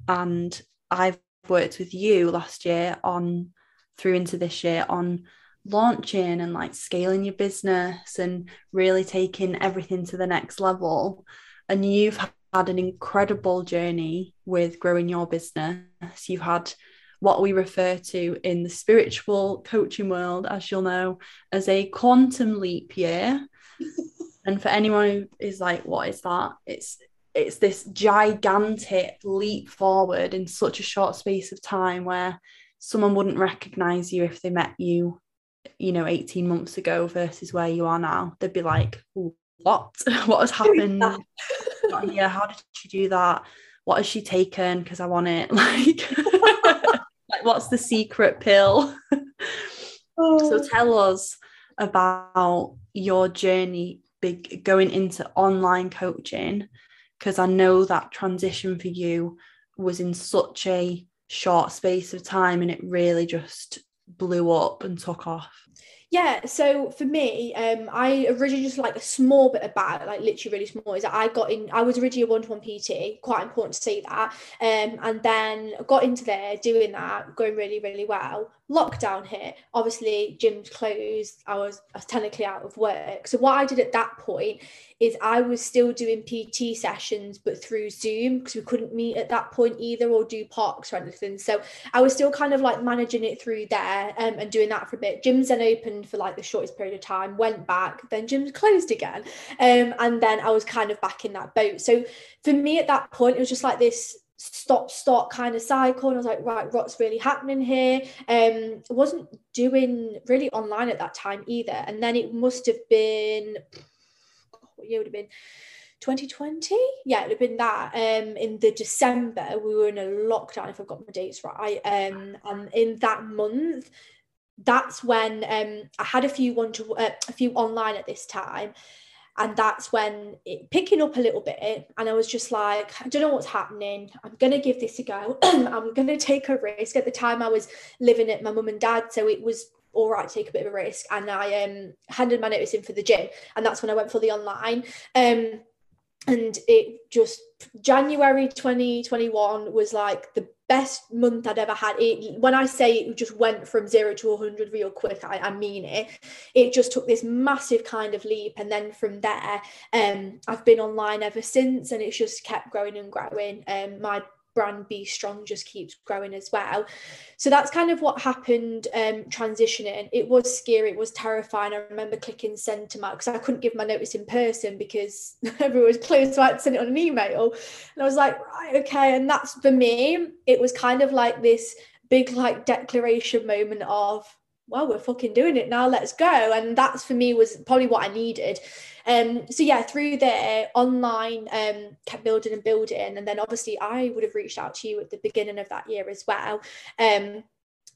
And I've worked with you last year on through into this year on launching and like scaling your business and really taking everything to the next level. And you've had an incredible journey with growing your business. You've had what we refer to in the spiritual coaching world, as you'll know, as a quantum leap year. [LAUGHS] and for anyone who is like, what is that? It's it's this gigantic leap forward in such a short space of time where someone wouldn't recognize you if they met you you know 18 months ago versus where you are now they'd be like what? [LAUGHS] What has [LAUGHS] happened? yeah how did she do that? What has she taken? Because i want it. [LAUGHS] Like like what's the secret pill? Oh. so tell us about your journey big going into online coaching because i know that transition for you was in such a short space of time and it really just blew up and took off? Yeah, so for me, um, I originally just like a small bit bad, like literally really small. Is that I got in, I was originally a one to one PT, quite important to see that. Um, and then got into there doing that, going really, really well. Lockdown hit, obviously, gyms closed. I was, I was technically out of work. So, what I did at that point is I was still doing PT sessions, but through Zoom because we couldn't meet at that point either or do parks or anything. So, I was still kind of like managing it through there um, and doing that for a bit. Gyms then opened for like the shortest period of time, went back, then gyms closed again. Um, and then I was kind of back in that boat. So, for me at that point, it was just like this stop start kind of cycle and I was like right what's really happening here um I wasn't doing really online at that time either and then it must have been what year would have been 2020 yeah it would have been that um in the December we were in a lockdown if I've got my dates right um and in that month that's when um I had a few one to uh, a few online at this time and that's when it picking up a little bit and i was just like i don't know what's happening. I'm to give this a go. [CLEARS THROAT] I'm to take a risk. At the time i was living at my mum and dad so it was all right to take a bit of a risk and i um handed my notice in for the gym and that's when i went for the online. Um and it just January 2021 was like the best month I'd ever had. It when I say it just went from zero to 100 real quick, I, I mean it. It just took this massive kind of leap, and then from there, um, I've been online ever since, and it's just kept growing and growing. Um, my brand Be Strong just keeps growing as well. So that's kind of what happened um, transitioning. It was scary, it was terrifying. I remember clicking send to Mark because I couldn't give my notice in person because [LAUGHS] everyone was closed, so I had to send it on an email. And I was like, right, okay. And that's for me, it was kind of like this big like declaration moment of well, we're fucking doing it now, let's go. And that's for me was probably what I needed. Um, so yeah, through there, online um, kept building and building. And then obviously I would have reached out to you at the beginning of that year as well. Um,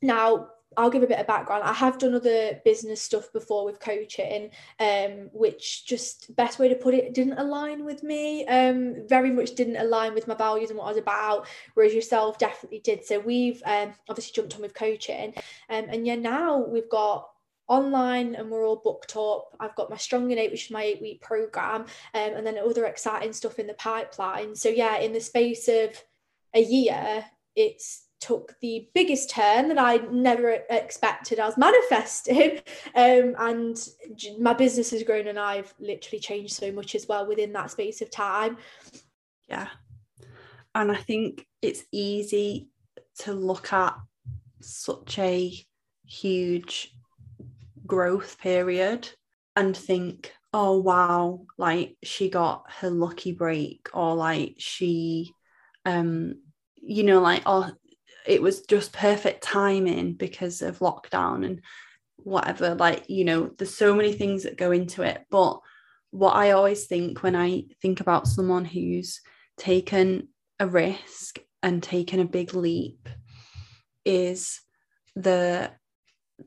now I'll give a bit of background. I have done other business stuff before with coaching, um, which just best way to put it didn't align with me. Um, very much didn't align with my values and what I was about. Whereas yourself definitely did. So we've um, obviously jumped on with coaching, um, and yeah, now we've got online and we're all booked up. I've got my Strong in Eight, which is my eight week program, um, and then other exciting stuff in the pipeline. So yeah, in the space of a year, it's took the biggest turn that I never expected. I was manifesting, [LAUGHS] um, and my business has grown, and I've literally changed so much as well within that space of time. Yeah, and I think it's easy to look at such a huge growth period and think, oh wow, like she got her lucky break, or like she um you know like oh it was just perfect timing because of lockdown and whatever like you know there's so many things that go into it. But what i always think when i think about someone who's taken a risk and taken a big leap is the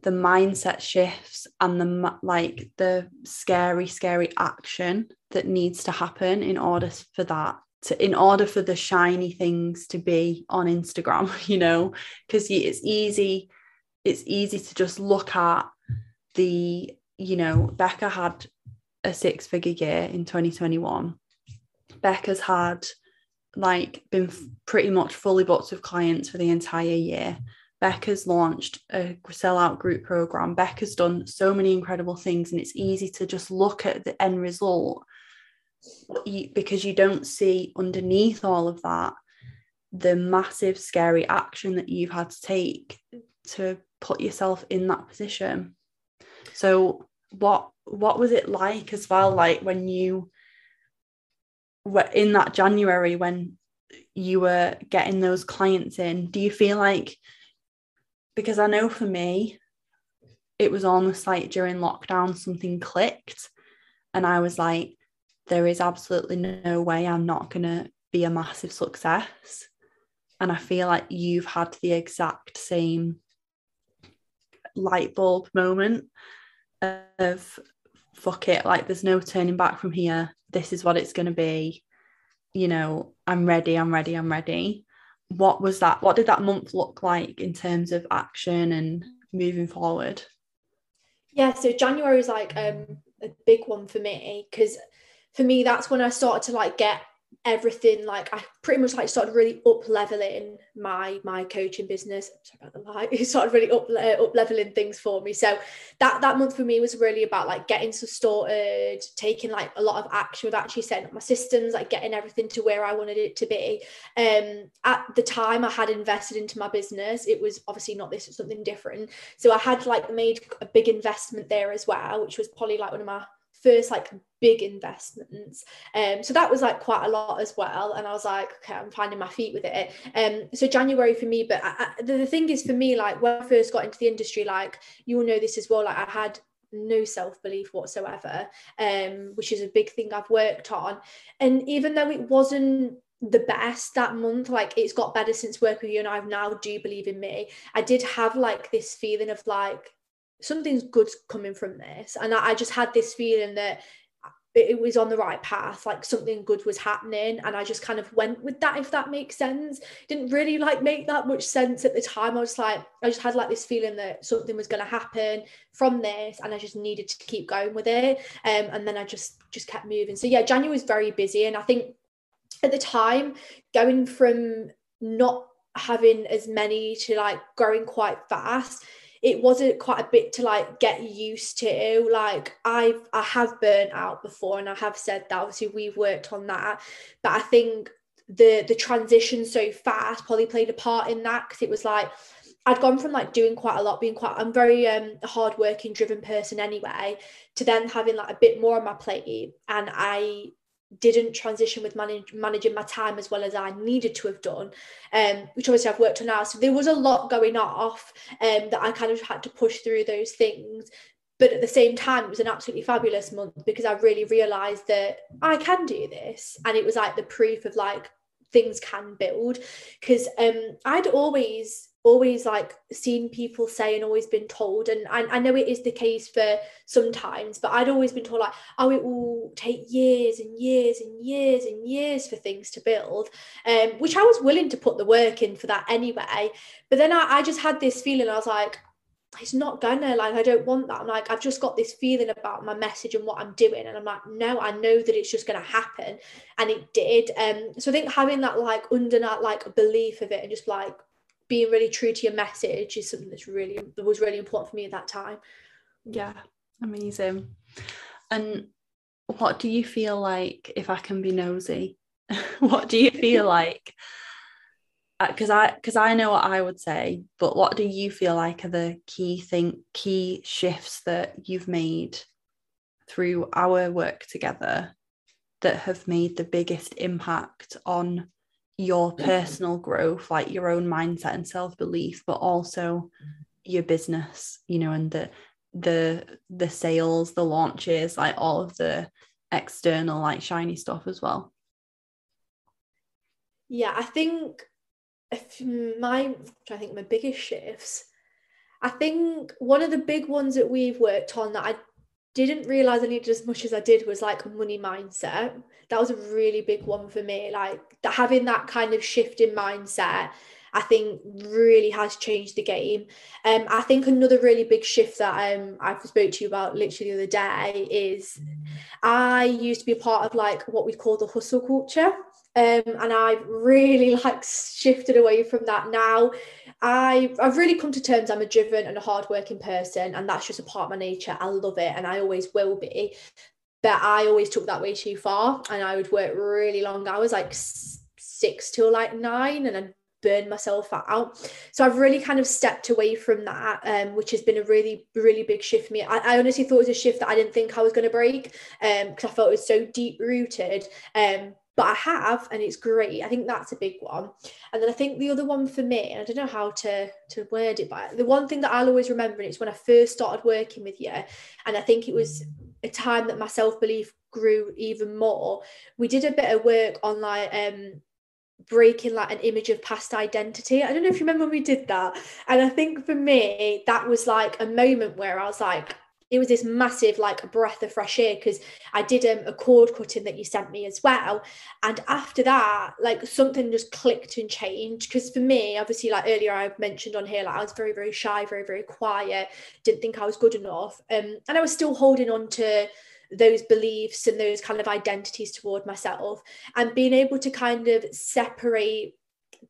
the mindset shifts and the like the scary scary action that needs to happen in order for that to in order for the shiny things to be on Instagram, [LAUGHS] you know, because it's easy, it's easy to just look at the, you know, Becca had a six figure year in 2021. Becca's had like been pretty much fully booked with clients for the entire year. Becca's launched a sellout group program. Becca's done so many incredible things, and it's easy to just look at the end result you, because you don't see underneath all of that the massive scary action that you've had to take to put yourself in that position. So what what was it like as well like when you were in that january when you were getting those clients in? Do you feel like because i know for me it was almost like during lockdown something clicked and i was like there is absolutely no way I'm not going to be a massive success. And I feel like you've had the exact same light bulb moment of fuck it, like there's no turning back from here. This is what it's going to be. You know, I'm ready, I'm ready, I'm ready. What was that? What did that month look like in terms of action and moving forward? Yeah, so January is like um, a big one for me because for me that's when I started to like get everything like I pretty much like started really up leveling my my coaching business. Sorry about the light. [LAUGHS] It started really up uh, up leveling things for me. So that that month for me was really about like getting stuff sorted taking like a lot of action. With actually setting up my systems like getting everything to where I wanted it to be. Um at the time I had invested into my business it was obviously not this it's something different. So I had like made a big investment there as well which was probably like one of my first like big investments. Um so that was like quite a lot as well and i was like okay i'm finding my feet with it. Um so january for me but I, I, the, the thing is for me like when i first got into the industry like you will know this as well like i had no self-belief whatsoever um which is a big thing i've worked on. And even though it wasn't the best that month like it's got better since working with you and i now do believe in me. I did have like this feeling of like something's good coming from this. And I, I just had this feeling that it was on the right path like something good was happening. And i just kind of went with that if that makes sense. Didn't really like make that much sense at the time. I was like i just had like this feeling that something was going to happen from this and i just needed to keep going with it. Um, and then i just just kept moving. So yeah january was very busy. And i think at the time going from not having as many to like growing quite fast it wasn't quite a bit to like get used to like i've i have burnt out before and i have said that obviously we've worked on that but i think the the transition so fast probably played a part in that because it was like I'd gone from like doing quite a lot, being quite I'm very um hardworking, driven person anyway, to then having like a bit more on my plate. And I didn't transition with manage, managing my time as well as I needed to have done, um, which obviously I've worked on now. So there was a lot going off um, that I kind of had to push through those things. But at the same time, it was an absolutely fabulous month because I really realized that I can do this. And it was like the proof of like things can build. Because um, I'd always always like seen people say and always been told and I, I know it is the case for sometimes but I'd always been told like oh it will take years and years and years and years for things to build um which I was willing to put the work in for that anyway. But then I, I just had this feeling I was like it's not gonna like I don't want that I'm like I've just got this feeling about my message and what I'm doing and I'm like no I know that it's just gonna happen and it did um so I think having that like under that like belief of it and just like being really true to your message is something that's really that was really important for me at that time. Yeah amazing. And what do you feel like if i can be nosy [LAUGHS] what do you feel [LAUGHS] like because uh, i because i know what i would say but what do you feel like are the key thing key shifts that you've made through our work together that have made the biggest impact on your [CLEARS THROAT] mm-hmm. personal growth, like your own mindset and self belief, but also your business, you know, and the the the sales, the launches, like all of the external like shiny stuff as well. Yeah, I think if my I think my biggest shifts. I think one of the big ones that we've worked on that I didn't realize I needed as much as I did was like money mindset. That was a really big one for me. Like having that kind of shift in mindset, I think really has changed the game. Um, I think another really big shift that um I've spoke to you about literally the other day is I used to be a part of like what we call the hustle culture. Um, and I've really [LAUGHS] like shifted away from that now. I I've really come to terms I'm a driven and a hardworking person, and that's just a part of my nature. I love it, and I always will be. But I always took that way too far, and I would work really long hours, like six till like nine, and then burn myself out. So I've really kind of stepped away from that, um, which has been a really, really big shift for me. I, I honestly thought it was a shift that I didn't think I was going to break because um, I felt it was so deep rooted. Um, but I have, and it's great. I think that's a big one. And then I think the other one for me, and I don't know how to to word it, but the one thing that I'll always remember is when I first started working with you, and I think it was a time that my self belief grew even more. We did a bit of work on like um breaking like an image of past identity. I don't know if you remember when we did that. And I think for me, that was like a moment where I was like, it was this massive like breath of fresh air because I did um, a cord cutting that you sent me as well. And after that, like something just clicked and changed. Because for me, obviously, like earlier I mentioned on here, like I was very, very shy, very, very quiet, didn't think I was good enough. Um, and I was still holding on to those beliefs and those kind of identities toward myself and being able to kind of separate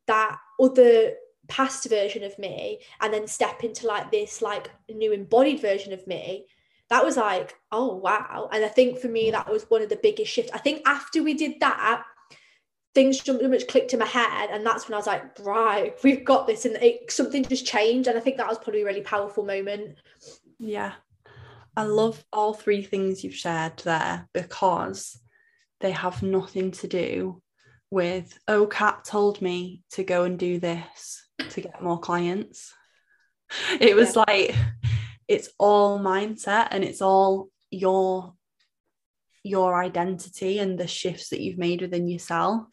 that other past version of me and then step into like this like new embodied version of me that was like oh wow. And i think for me that was one of the biggest shifts. I think after we did that things so much clicked in my head. And that's when i was like right we've got this. And it, something just changed. And i think that was probably a really powerful moment. Yeah. I love all three things you've shared there because they have nothing to do with oh Kat told me to go and do this to get more clients. It was yeah. like it's all mindset and it's all your your identity and the shifts that you've made within yourself.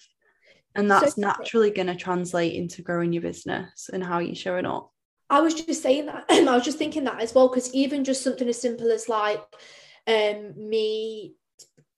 And that's so, naturally going to translate into growing your business and how you're showing up. I was just saying that. [CLEARS THROAT] I was just thinking that as well, because even just something as simple as like um, me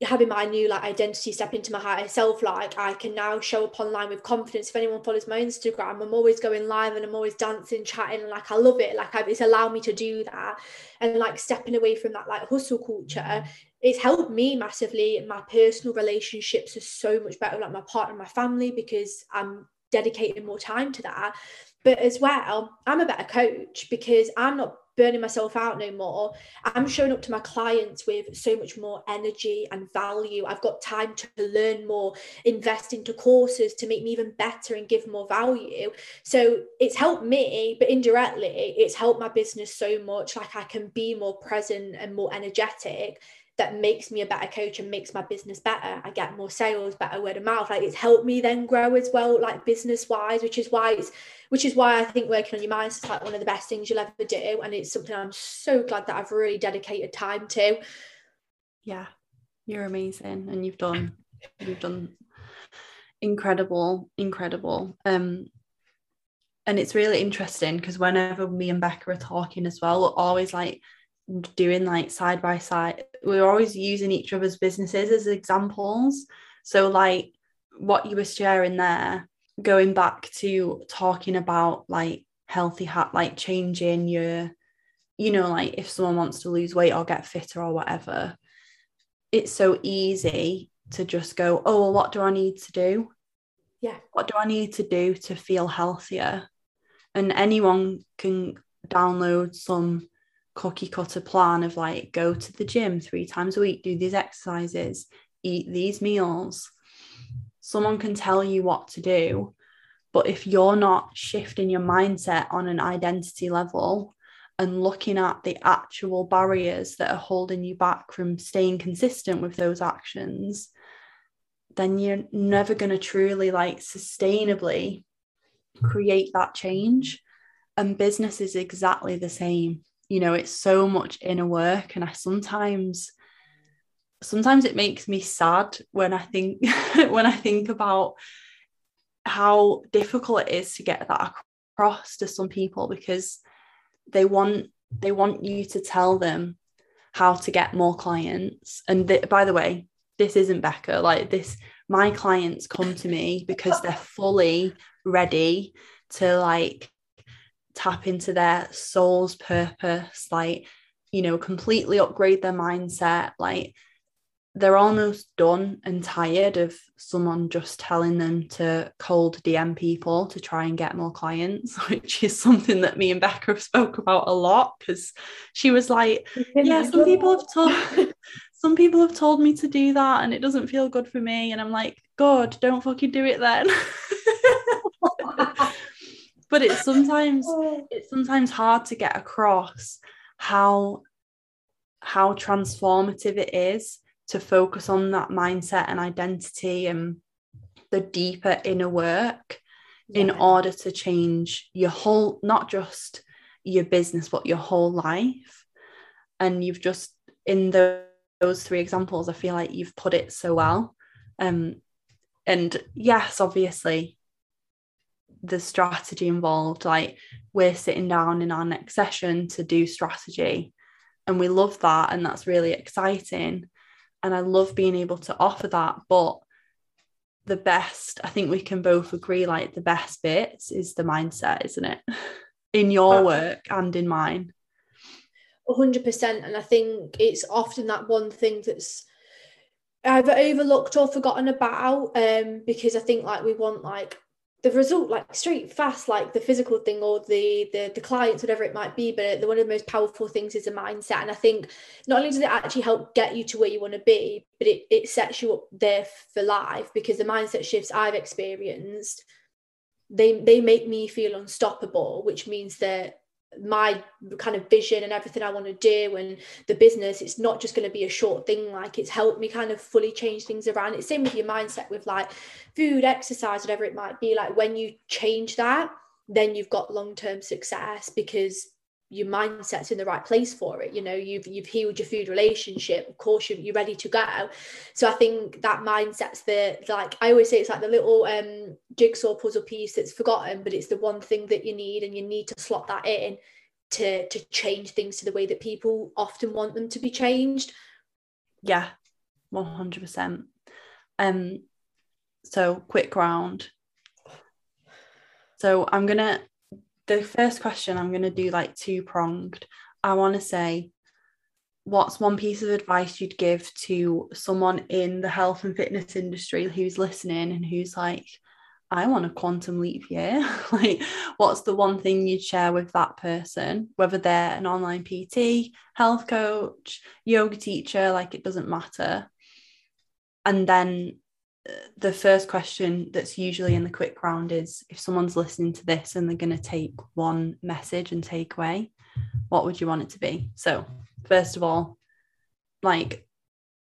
having my new like identity step into my higher self like i can now show up online with confidence. If anyone follows my instagram i'm always going live and i'm always dancing chatting and like i love it. Like it's allowed me to do that. And like stepping away from that like hustle culture it's helped me massively. My personal relationships are so much better like my partner my family because i'm dedicating more time to that. But as well i'm a better coach because i'm not burning myself out no more. I'm showing up to my clients with so much more energy and value. I've got time to learn more, invest into courses to make me even better and give more value. So it's helped me, but indirectly, it's helped my business so much. Like I can be more present and more energetic that makes me a better coach and makes my business better. I get more sales, better word of mouth. Like it's helped me then grow as well, like business wise, which is why it's which is why I think working on your mindset is like one of the best things you'll ever do. And it's something I'm so glad that I've really dedicated time to. Yeah, you're amazing. And you've done you've done incredible, incredible. Um and it's really interesting because whenever me and Becca are talking as well, we're always like doing like side by side. We're always using each other's businesses as examples. So like what you were sharing there going back to talking about like healthy hat like changing your you know like if someone wants to lose weight or get fitter or whatever it's so easy to just go oh well what do i need to do? Yeah. What do i need to do to feel healthier? And anyone can download some cookie cutter plan of like go to the gym three times a week, do these exercises, eat these meals. Someone can tell you what to do. But if you're not shifting your mindset on an identity level and looking at the actual barriers that are holding you back from staying consistent with those actions, then you're never going to truly like sustainably create that change. And business is exactly the same you know it's so much inner work and i sometimes sometimes it makes me sad when i think [LAUGHS] when i think about how difficult it is to get that across to some people because they want they want you to tell them how to get more clients. And th- by the way this isn't becca like this my clients come to me because they're fully ready to like tap into their soul's purpose, like, you know, completely upgrade their mindset. Like, they're almost done and tired of someone just telling them to cold DM people to try and get more clients, [LAUGHS] which is something that me and Becca have spoke about a lot because she was like, Yeah, some people have told [LAUGHS] [LAUGHS] some people have told me to do that and it doesn't feel good for me. And I'm like, God, don't fucking do it then. But it's sometimes oh. it's sometimes hard to get across how how transformative it is to focus on that mindset and identity and the deeper inner work yeah. in order to change your whole not just your business but your whole life and you've just in the, those three examples i feel like you've put it so well um and yes obviously the strategy involved like we're sitting down in our next session to do strategy and we love that and that's really exciting and I love being able to offer that but the best I think we can both agree like the best bits is the mindset isn't it? [LAUGHS] In your work and in mine. 100% and I think it's often that one thing that's either overlooked or forgotten about um because I think like we want like the result like straight fast like the physical thing or the the the clients whatever it might be but the, one of the most powerful things is a mindset. And i think not only does it actually help get you to where you want to be but it, it sets you up there for life because the mindset shifts i've experienced. They they make me feel unstoppable which means that my kind of vision and everything I want to do and the business, it's not just going to be a short thing. Like it's helped me kind of fully change things around. It's same with your mindset with like food, exercise, whatever it might be. Like when you change that, then you've got long-term success because your mindset's in the right place for it you know you've you've healed your food relationship of course you're, you're ready to go. So i think that mindset's the like i always say it's like the little um jigsaw puzzle piece that's forgotten but it's the one thing that you need and you need to slot that in to to change things to the way that people often want them to be changed. Yeah 100% um so quick round. So i'm gonna the first question I'm going to do like two pronged. I want to say, what's one piece of advice you'd give to someone in the health and fitness industry who's listening and who's like, I want a quantum leap year? [LAUGHS] like, what's the one thing you'd share with that person, whether they're an online PT, health coach, yoga teacher, like it doesn't matter. And then the first question that's usually in the quick round is if someone's listening to this and they're going to take one message and take away, what would you want it to be? So, first of all, like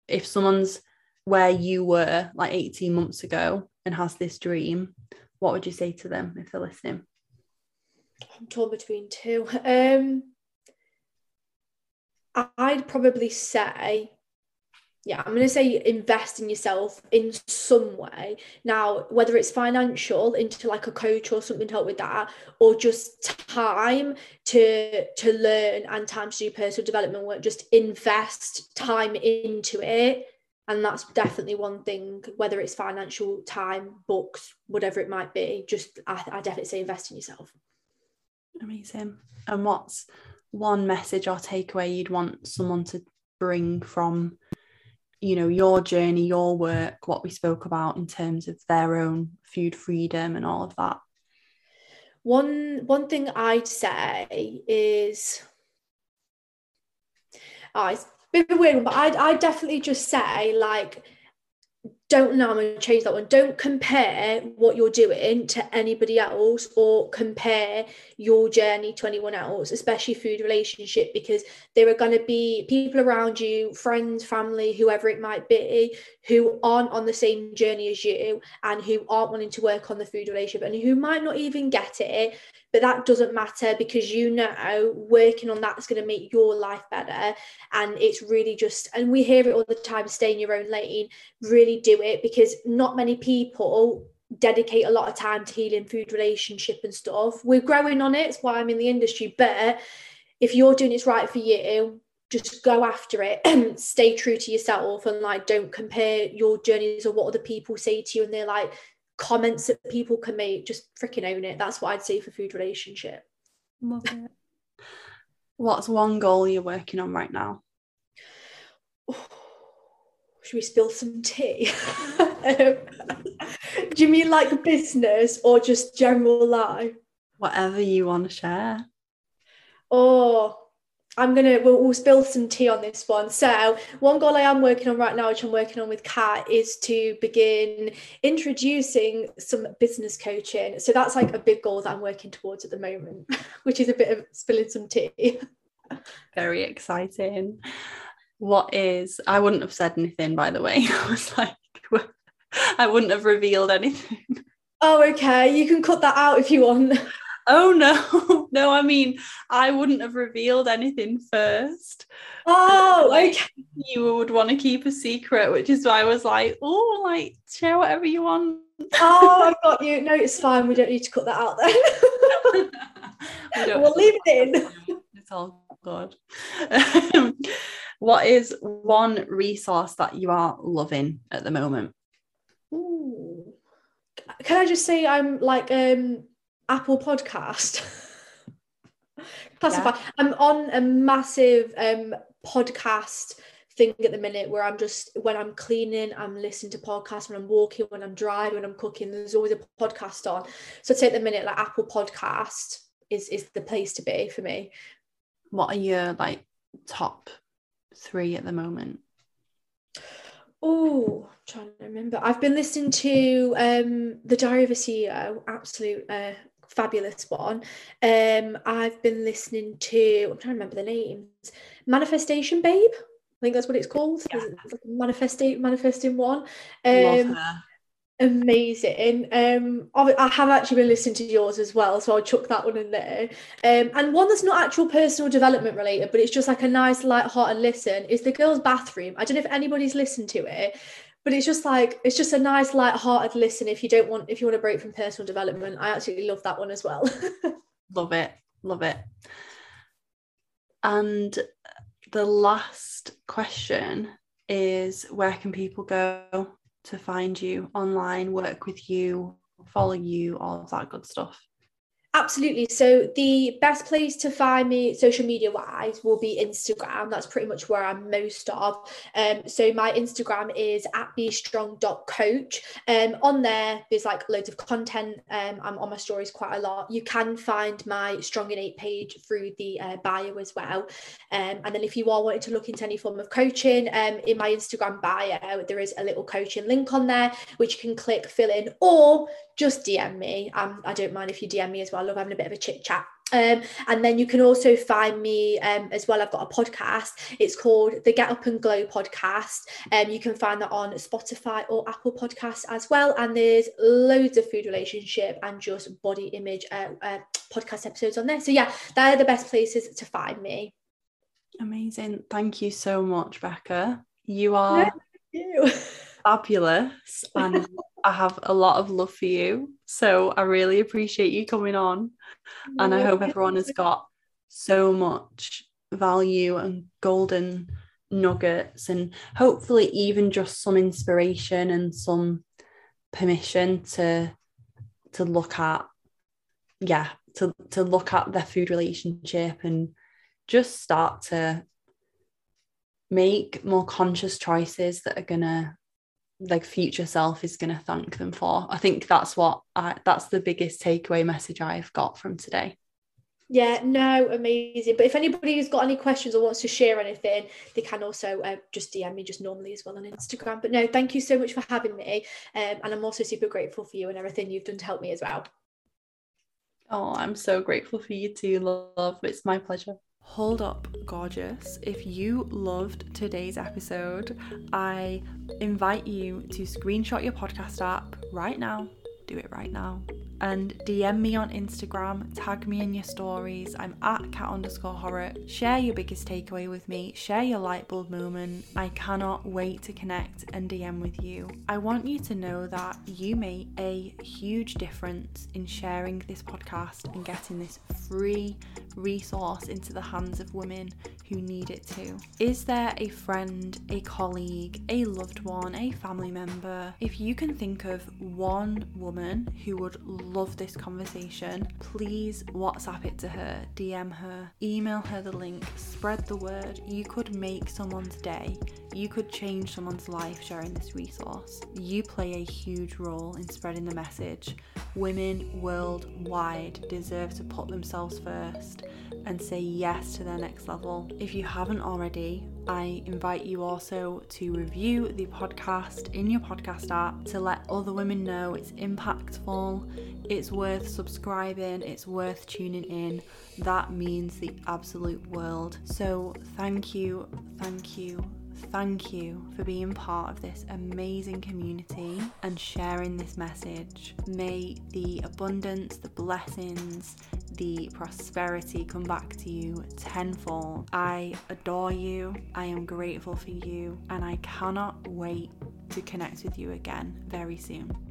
if someone's where you were like 18 months ago and has this dream, what would you say to them if they're listening? I'm torn between two. [LAUGHS] Um, I'd probably say yeah, I'm going to say invest in yourself in some way. Now, whether it's financial into like a coach or something to help with that, or just time to to learn and time to do personal development work, just invest time into it. And that's definitely one thing, whether it's financial, time, books, whatever it might be. Just I, I definitely say invest in yourself. Amazing. And what's one message or takeaway you'd want someone to bring from you know your journey your work what we spoke about in terms of their own food freedom and all of that? One one thing i'd say is oh, it's a bit of a weird one but i'd, I'd definitely just say like don't know I'm going to change that one. Don't compare what you're doing to anybody else or compare your journey to anyone else, especially food relationship, because there are going to be people around you, friends, family, whoever it might be, who aren't on the same journey as you and who aren't wanting to work on the food relationship and who might not even get it but that doesn't matter because you know working on that is going to make your life better. And it's really just and we hear it all the time stay in your own lane really do it because not many people dedicate a lot of time to healing food relationship and stuff. We're growing on it it's why i'm in the industry but if you're doing it's right for you just go after it. And [CLEARS THROAT] stay true to yourself and like don't compare your journeys or what other people say to you and they're like comments that people can make, just freaking own it. That's what I'd say for food relationship. Love it. What's one goal you're working on right now? [SIGHS] should we spill some tea? [LAUGHS] do you mean like business or just general life? Whatever you want to share. Oh, I'm gonna we'll, we'll, spill some tea on this one. So one goal I am working on right now, which I'm working on with Kat, is to begin introducing some business coaching. So that's like a big goal that I'm working towards at the moment, [LAUGHS] which is a bit of spilling some tea. [LAUGHS] Very exciting. What is I wouldn't have said anything by the way. [LAUGHS] I was like I wouldn't have revealed anything. Oh, okay. You can cut that out if you want oh no, [LAUGHS] no, I mean, I wouldn't have revealed anything first. Oh, like, okay. You would want to keep a secret, which is why I was like, oh, like, share whatever you want. oh, I've got [LAUGHS] you. No, it's fine. We don't need to cut that out then. [LAUGHS] we will leave it in. It's all God. what is one resource that you are loving at the moment? Ooh. Can I just say I'm like um Apple Podcast? [LAUGHS] Classify. Yeah. I'm on a massive um podcast thing at the minute where I'm just when I'm cleaning, I'm listening to podcasts when I'm walking, when I'm driving, when I'm cooking. There's always a podcast on. So take the minute like Apple Podcast is is the place to be for me. What are your like top three at the moment? Oh, trying to remember. I've been listening to um The Diary of a CEO, absolute uh, fabulous one. Um, I've been listening to I'm trying to remember the names. Manifestation Babe. I think that's what it's called. Yeah. It's like manifesting manifesting one. Um, amazing. Um, I have actually been listening to yours as well, so I'll chuck that one in there. Um, and one that's not actual personal development related, but it's just like a nice, light-hearted listen. Is the girls' bathroom. I don't know if anybody's listened to it, but it's just like it's just a nice, light-hearted listen. If you don't want, if you want to break from personal development, I absolutely love that one as well. [LAUGHS] love it, love it. And the last question is where can people go to find you online, work with you, follow you, all of that good stuff? Absolutely. So the best place to find me social media wise will be Instagram. That's pretty much where I'm most of. Um, so my Instagram is at bestrong.coach. Um, on there, there's like loads of content. Um, I'm on my stories quite a lot. You can find my Strong Innate page through the uh, bio as well. Um, and then if you are wanting to look into any form of coaching, um, in my Instagram bio, there is a little coaching link on there, which you can click, fill in, or just DM me. Um, I don't mind if you DM me as well. Love having a bit of a chit chat. Um, and then you can also find me um, as well. I've got a podcast. It's called the Get Up and Glow podcast. Um, you can find that on Spotify or Apple Podcasts as well. And there's loads of food relationship and just body image uh, uh, podcast episodes on there. So yeah, they're the best places to find me. Amazing. Thank you so much, Becca. You are no, you. [LAUGHS] fabulous. And I have a lot of love for you. So I really appreciate you coming on. And I hope everyone has got so much value and golden nuggets and hopefully even just some inspiration and some permission to to look at yeah to to look at their food relationship and just start to make more conscious choices that are gonna like future self is going to thank them for. I think that's what i that's the biggest takeaway message i've got from today. Yeah no amazing. But if anybody's got any questions or wants to share anything they can also uh, just dm me just normally as well on instagram. But no thank you so much for having me um, and i'm also super grateful for you and everything you've done to help me as well. Oh i'm so grateful for you too love. It's my pleasure Hold up, gorgeous. If you loved today's episode, I invite you to screenshot your podcast app right now. Do it right now and DM me on Instagram, tag me in your stories. I'm at cat underscore horror. Share your biggest takeaway with me, share your light bulb moment. I cannot wait to connect and DM with you. I want you to know that you make a huge difference in sharing this podcast and getting this free resource into the hands of women who need it too. Is there a friend, a colleague, a loved one, a family member? If you can think of one woman who would love this conversation, please WhatsApp it to her, DM her, email her the link, spread the word. You could make someone's day. You could change someone's life sharing this resource. You play a huge role in spreading the message. Women worldwide deserve to put themselves first and say yes to their next level. If you haven't already, I invite you also to review the podcast in your podcast app to let other women know it's impactful, it's worth subscribing, it's worth tuning in. That means the absolute world. So, thank you, thank you, thank you for being part of this amazing community and sharing this message. May the abundance, the blessings, the prosperity come back to you tenfold. I adore you. I am grateful for you. And I cannot wait to connect with you again very soon.